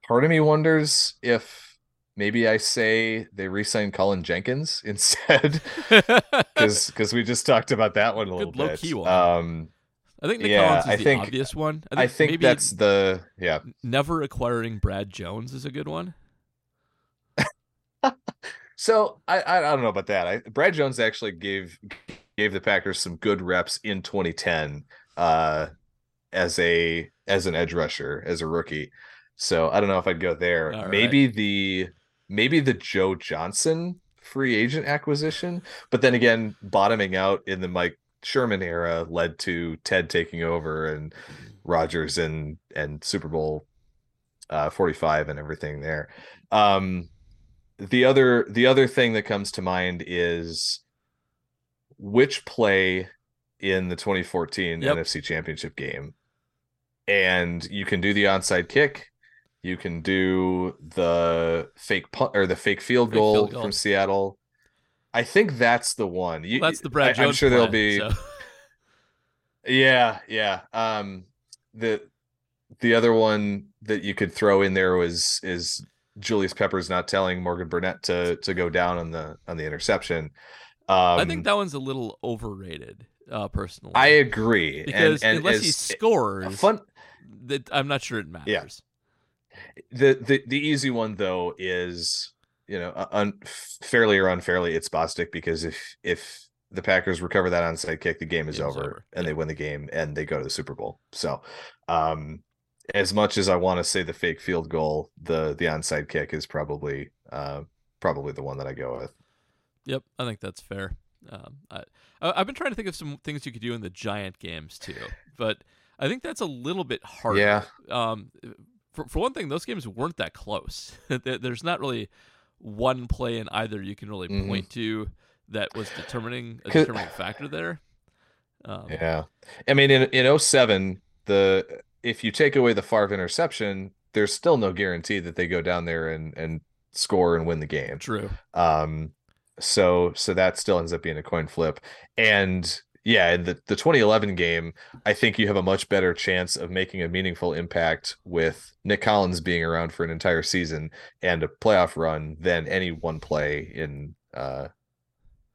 part of me wonders if maybe i say they re-sign cullen jenkins instead because because we just talked about that one a little Good bit one. um I think Nick Yeah, Collins is I the think- obvious one. i think maybe that's the yeah never acquiring Brad Jones is a good one. So I I don't know about that. I, Brad Jones actually gave gave the Packers some good reps in 2010 uh as a as an edge rusher as a rookie. So I don't know if I'd go there. All right. maybe the maybe the Joe Johnson free agent acquisition, but then again, bottoming out in the Mike Sherman era led to Ted taking over and Rodgers and and Super Bowl uh 45 and everything there. Um the other the other thing that comes to mind is which play in the 2014 Yep. NFC Championship game. And you can do the onside kick, you can do the fake punt or the fake field Fake goal field goal. from Seattle. I think that's the one. You, That's the Brad I, Jones. I'm sure there'll be so- yeah, yeah. Um the the other one that you could throw in there was is Julius Peppers not telling Morgan Burnett to to go down on the on the interception. Um I think that one's a little overrated, uh, personally. I agree. because and, and unless he scores, fun that I'm not sure it matters. The the the easy one though is you know un, fairly or unfairly it's Bostic because if if the Packers recover that onside kick the game is Game's over, over, and yeah. they win the game and they go to the Super Bowl. So um as much as I want to say the fake field goal the the onside kick is probably uh probably the one that I go with. Yep, I think that's fair. Um, I, I- I've been trying to think of some things you could do in the giant games too, but I think that's a little bit harder. Yeah. Um, for for one thing, those games weren't that close. There's not really one play in either you can really Mhm. point to that was determining a determining factor there. Um, Yeah. I mean in in 07, the if you take away the Favre interception, there's still no guarantee that they go down there and and score and win the game. True. Um so so that still ends up being a coin flip. And yeah, in the, the 2011 game, I think you have a much better chance of making a meaningful impact with Nick Collins being around for an entire season and a playoff run than any one play in uh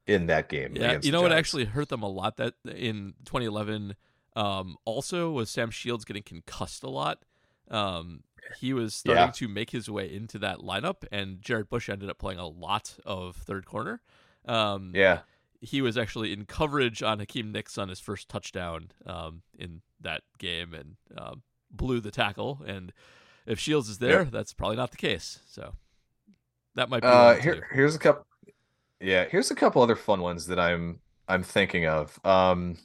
in that game. Yeah, you know what actually hurt them a lot that in 2011 um, also was Sam Shields getting concussed a lot. Um, he was starting Yeah. to make his way into that lineup, and Jarrett Bush ended up playing a lot of third corner. Um, Yeah. He was actually in coverage on Hakeem Nicks on his first touchdown um, in that game and um, blew the tackle. And if Shields is there, that's probably not the case. So that might be. Uh, here, here's a couple. Yeah, here's a couple other fun ones that I'm I'm thinking of. Um,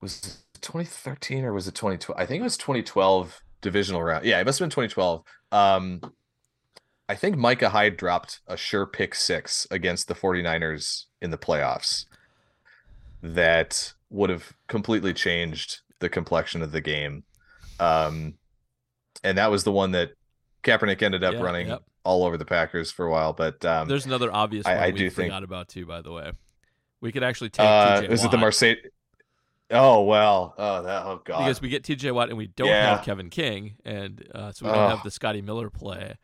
was it 2013 or was it 2012? I think it was 2012 divisional round. Yeah, it must have been 2012. Um, I think Micah Hyde dropped a sure pick six against the 49ers in the playoffs. That would have completely changed the complexion of the game. Um, and that was the one that Kaepernick ended up Yeah, running yep. all over the Packers for a while. But um, There's another obvious I- one I we do think- about too. By the way, we could actually take uh, TJ is it the Marseille? Oh well, oh that oh god. because we get TJ Watt and we don't Yeah. have Kevin King, and uh, so we don't Ugh. have the Scotty Miller play,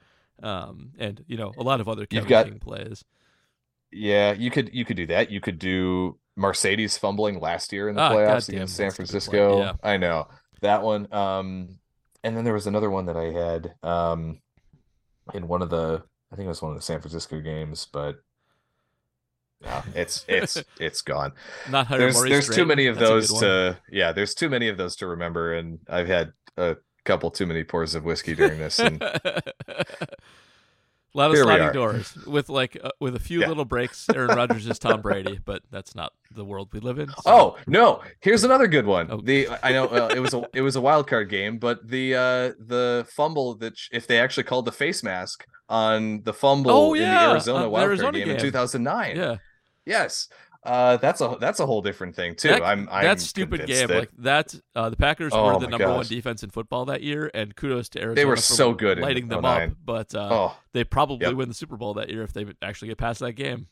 um, and you know a lot of other Kevin got- King plays. Yeah, you could you could do that. You could do Mercedes fumbling last year in the Ah, playoffs goddamn, against San that's a good point, Francisco. yeah. I know that one. Um, and then there was another one that I had um in one of the I think it was one of the San Francisco games, but no, it's it's it's gone. Not There's there's too many of that's those to yeah. There's too many of those to remember, and I've had a couple too many pours of whiskey during this. And A lot of Here sliding doors with like uh, with a few Yeah. little breaks. Aaron Rodgers is Tom Brady, but that's not the world we live in. so- Oh no! Here's another good one. Oh. The I know uh, it was a it was a wild card game, but the uh the fumble that sh- if they actually called the face mask on the fumble Oh, in the Arizona on the wild Arizona card game, in 2009. yeah, Yes. Uh, that's a that's a whole different thing too. that, I'm, I'm that stupid game that like that. Uh, the Packers Oh were the number one defense in football that year, and kudos to Arizona. They were for so good in lighting them up. But uh, oh they probably Yep. win the Super Bowl that year if they actually get past that game.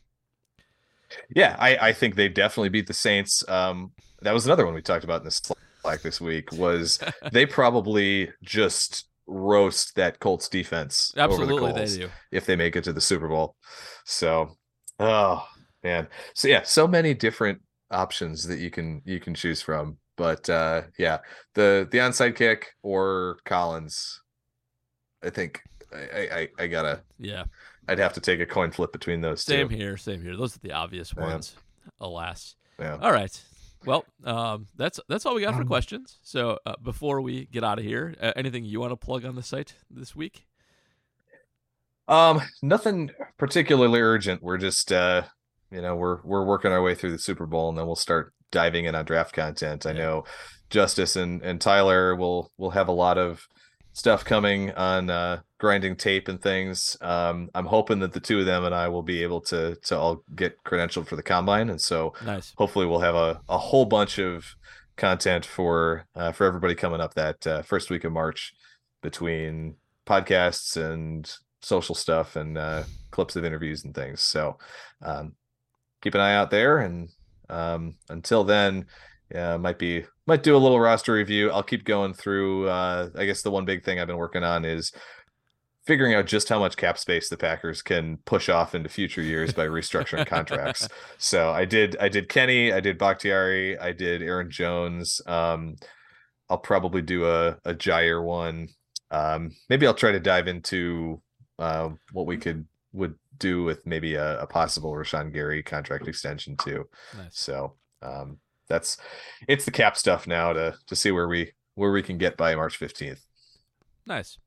yeah, I I think they definitely beat the Saints. Um, that was another one we talked about in this like this week. Was they probably just roast that Colts defense? over the Absolutely, they do. if they make it to the Super Bowl. So, oh man. So yeah, so many different options that you can you can choose from. But uh yeah, the the onside kick or Collins, I think I I, I gotta Yeah, I'd have to take a coin flip between those same two. here, same here. Those are the obvious Yeah. ones. Alas. Yeah. All right. Well, um, that's that's all we got for Um, questions. So uh, before we get out of here, uh, anything you want to plug on the site this week? Um, nothing particularly urgent. We're just uh you know, we're we're working our way through the Super Bowl and then we'll start diving in on draft content. I know Justice and and Tyler will will have a lot of stuff coming on uh grinding tape and things. Um I'm hoping that the two of them and I will be able to to all get credentialed for the combine and so Nice. hopefully we'll have a, a whole bunch of content for uh, for everybody coming up that uh, first week of March between podcasts and social stuff and uh, clips of interviews and things. So um, keep an eye out there. And um, until then, yeah, might be might do a little roster review. I'll keep going through. Uh, I guess the one big thing I've been working on is figuring out just how much cap space the Packers can push off into future years by restructuring contracts. So I did I did Kenny, I did Bakhtiari, I did Aaron Jones. Um I'll probably do a a Jaire one. Um maybe I'll try to dive into uh what we could would do with maybe a, a possible Rashan Gary contract extension too. Nice. So um that's it's the cap stuff now to to see where we where we can get by March 15th. Nice.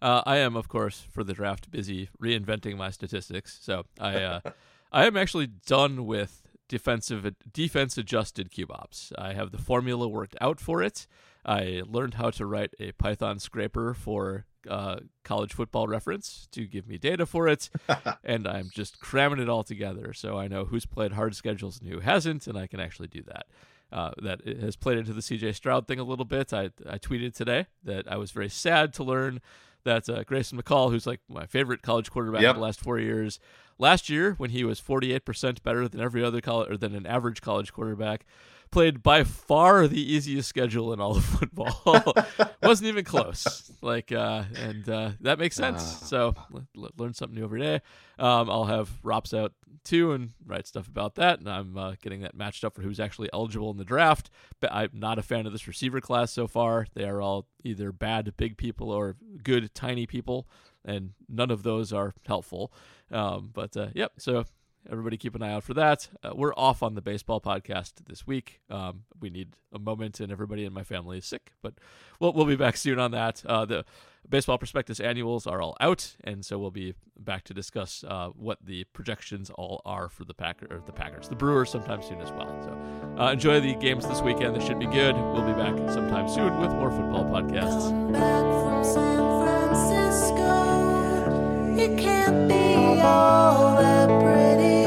Uh, I am, of course, for the draft, busy reinventing my statistics. So I, uh, I am actually done with defensive defense adjusted cube ops. I have the formula worked out for it. I learned how to write a Python scraper for uh, college football reference to give me data for it, and I'm just cramming it all together so I know who's played hard schedules and who hasn't, and I can actually do that. Uh, that has played into the CJ Stroud thing a little bit. I, I tweeted today that I was very sad to learn that uh, Grayson McCall, who's like my favorite college quarterback Yep. in the last four years, last year when he was 48% better than every other college or than an average college quarterback, played by far the easiest schedule in all of football. Wasn't even close. Like, uh, and uh, that makes sense. Ah. So l- l- learn something new every day. Um, I'll have Rops out too and write stuff about that. And I'm uh, getting that matched up for who's actually eligible in the draft. But I'm not a fan of this receiver class so far. They are all either bad big people or good tiny people, and none of those are helpful. Um, but uh, yep, so everybody keep an eye out for that. Uh, we're off on the baseball podcast this week. Um, we need a moment, and everybody in my family is sick, but we'll we'll be back soon on that. Uh, the baseball prospectus annuals are all out, and so we'll be back to discuss uh, what the projections all are for the Packer or the Packers, the Brewers, sometime soon as well. So uh, enjoy the games this weekend; they should be good. We'll be back sometime soon with more football podcasts. It can't be all that pretty.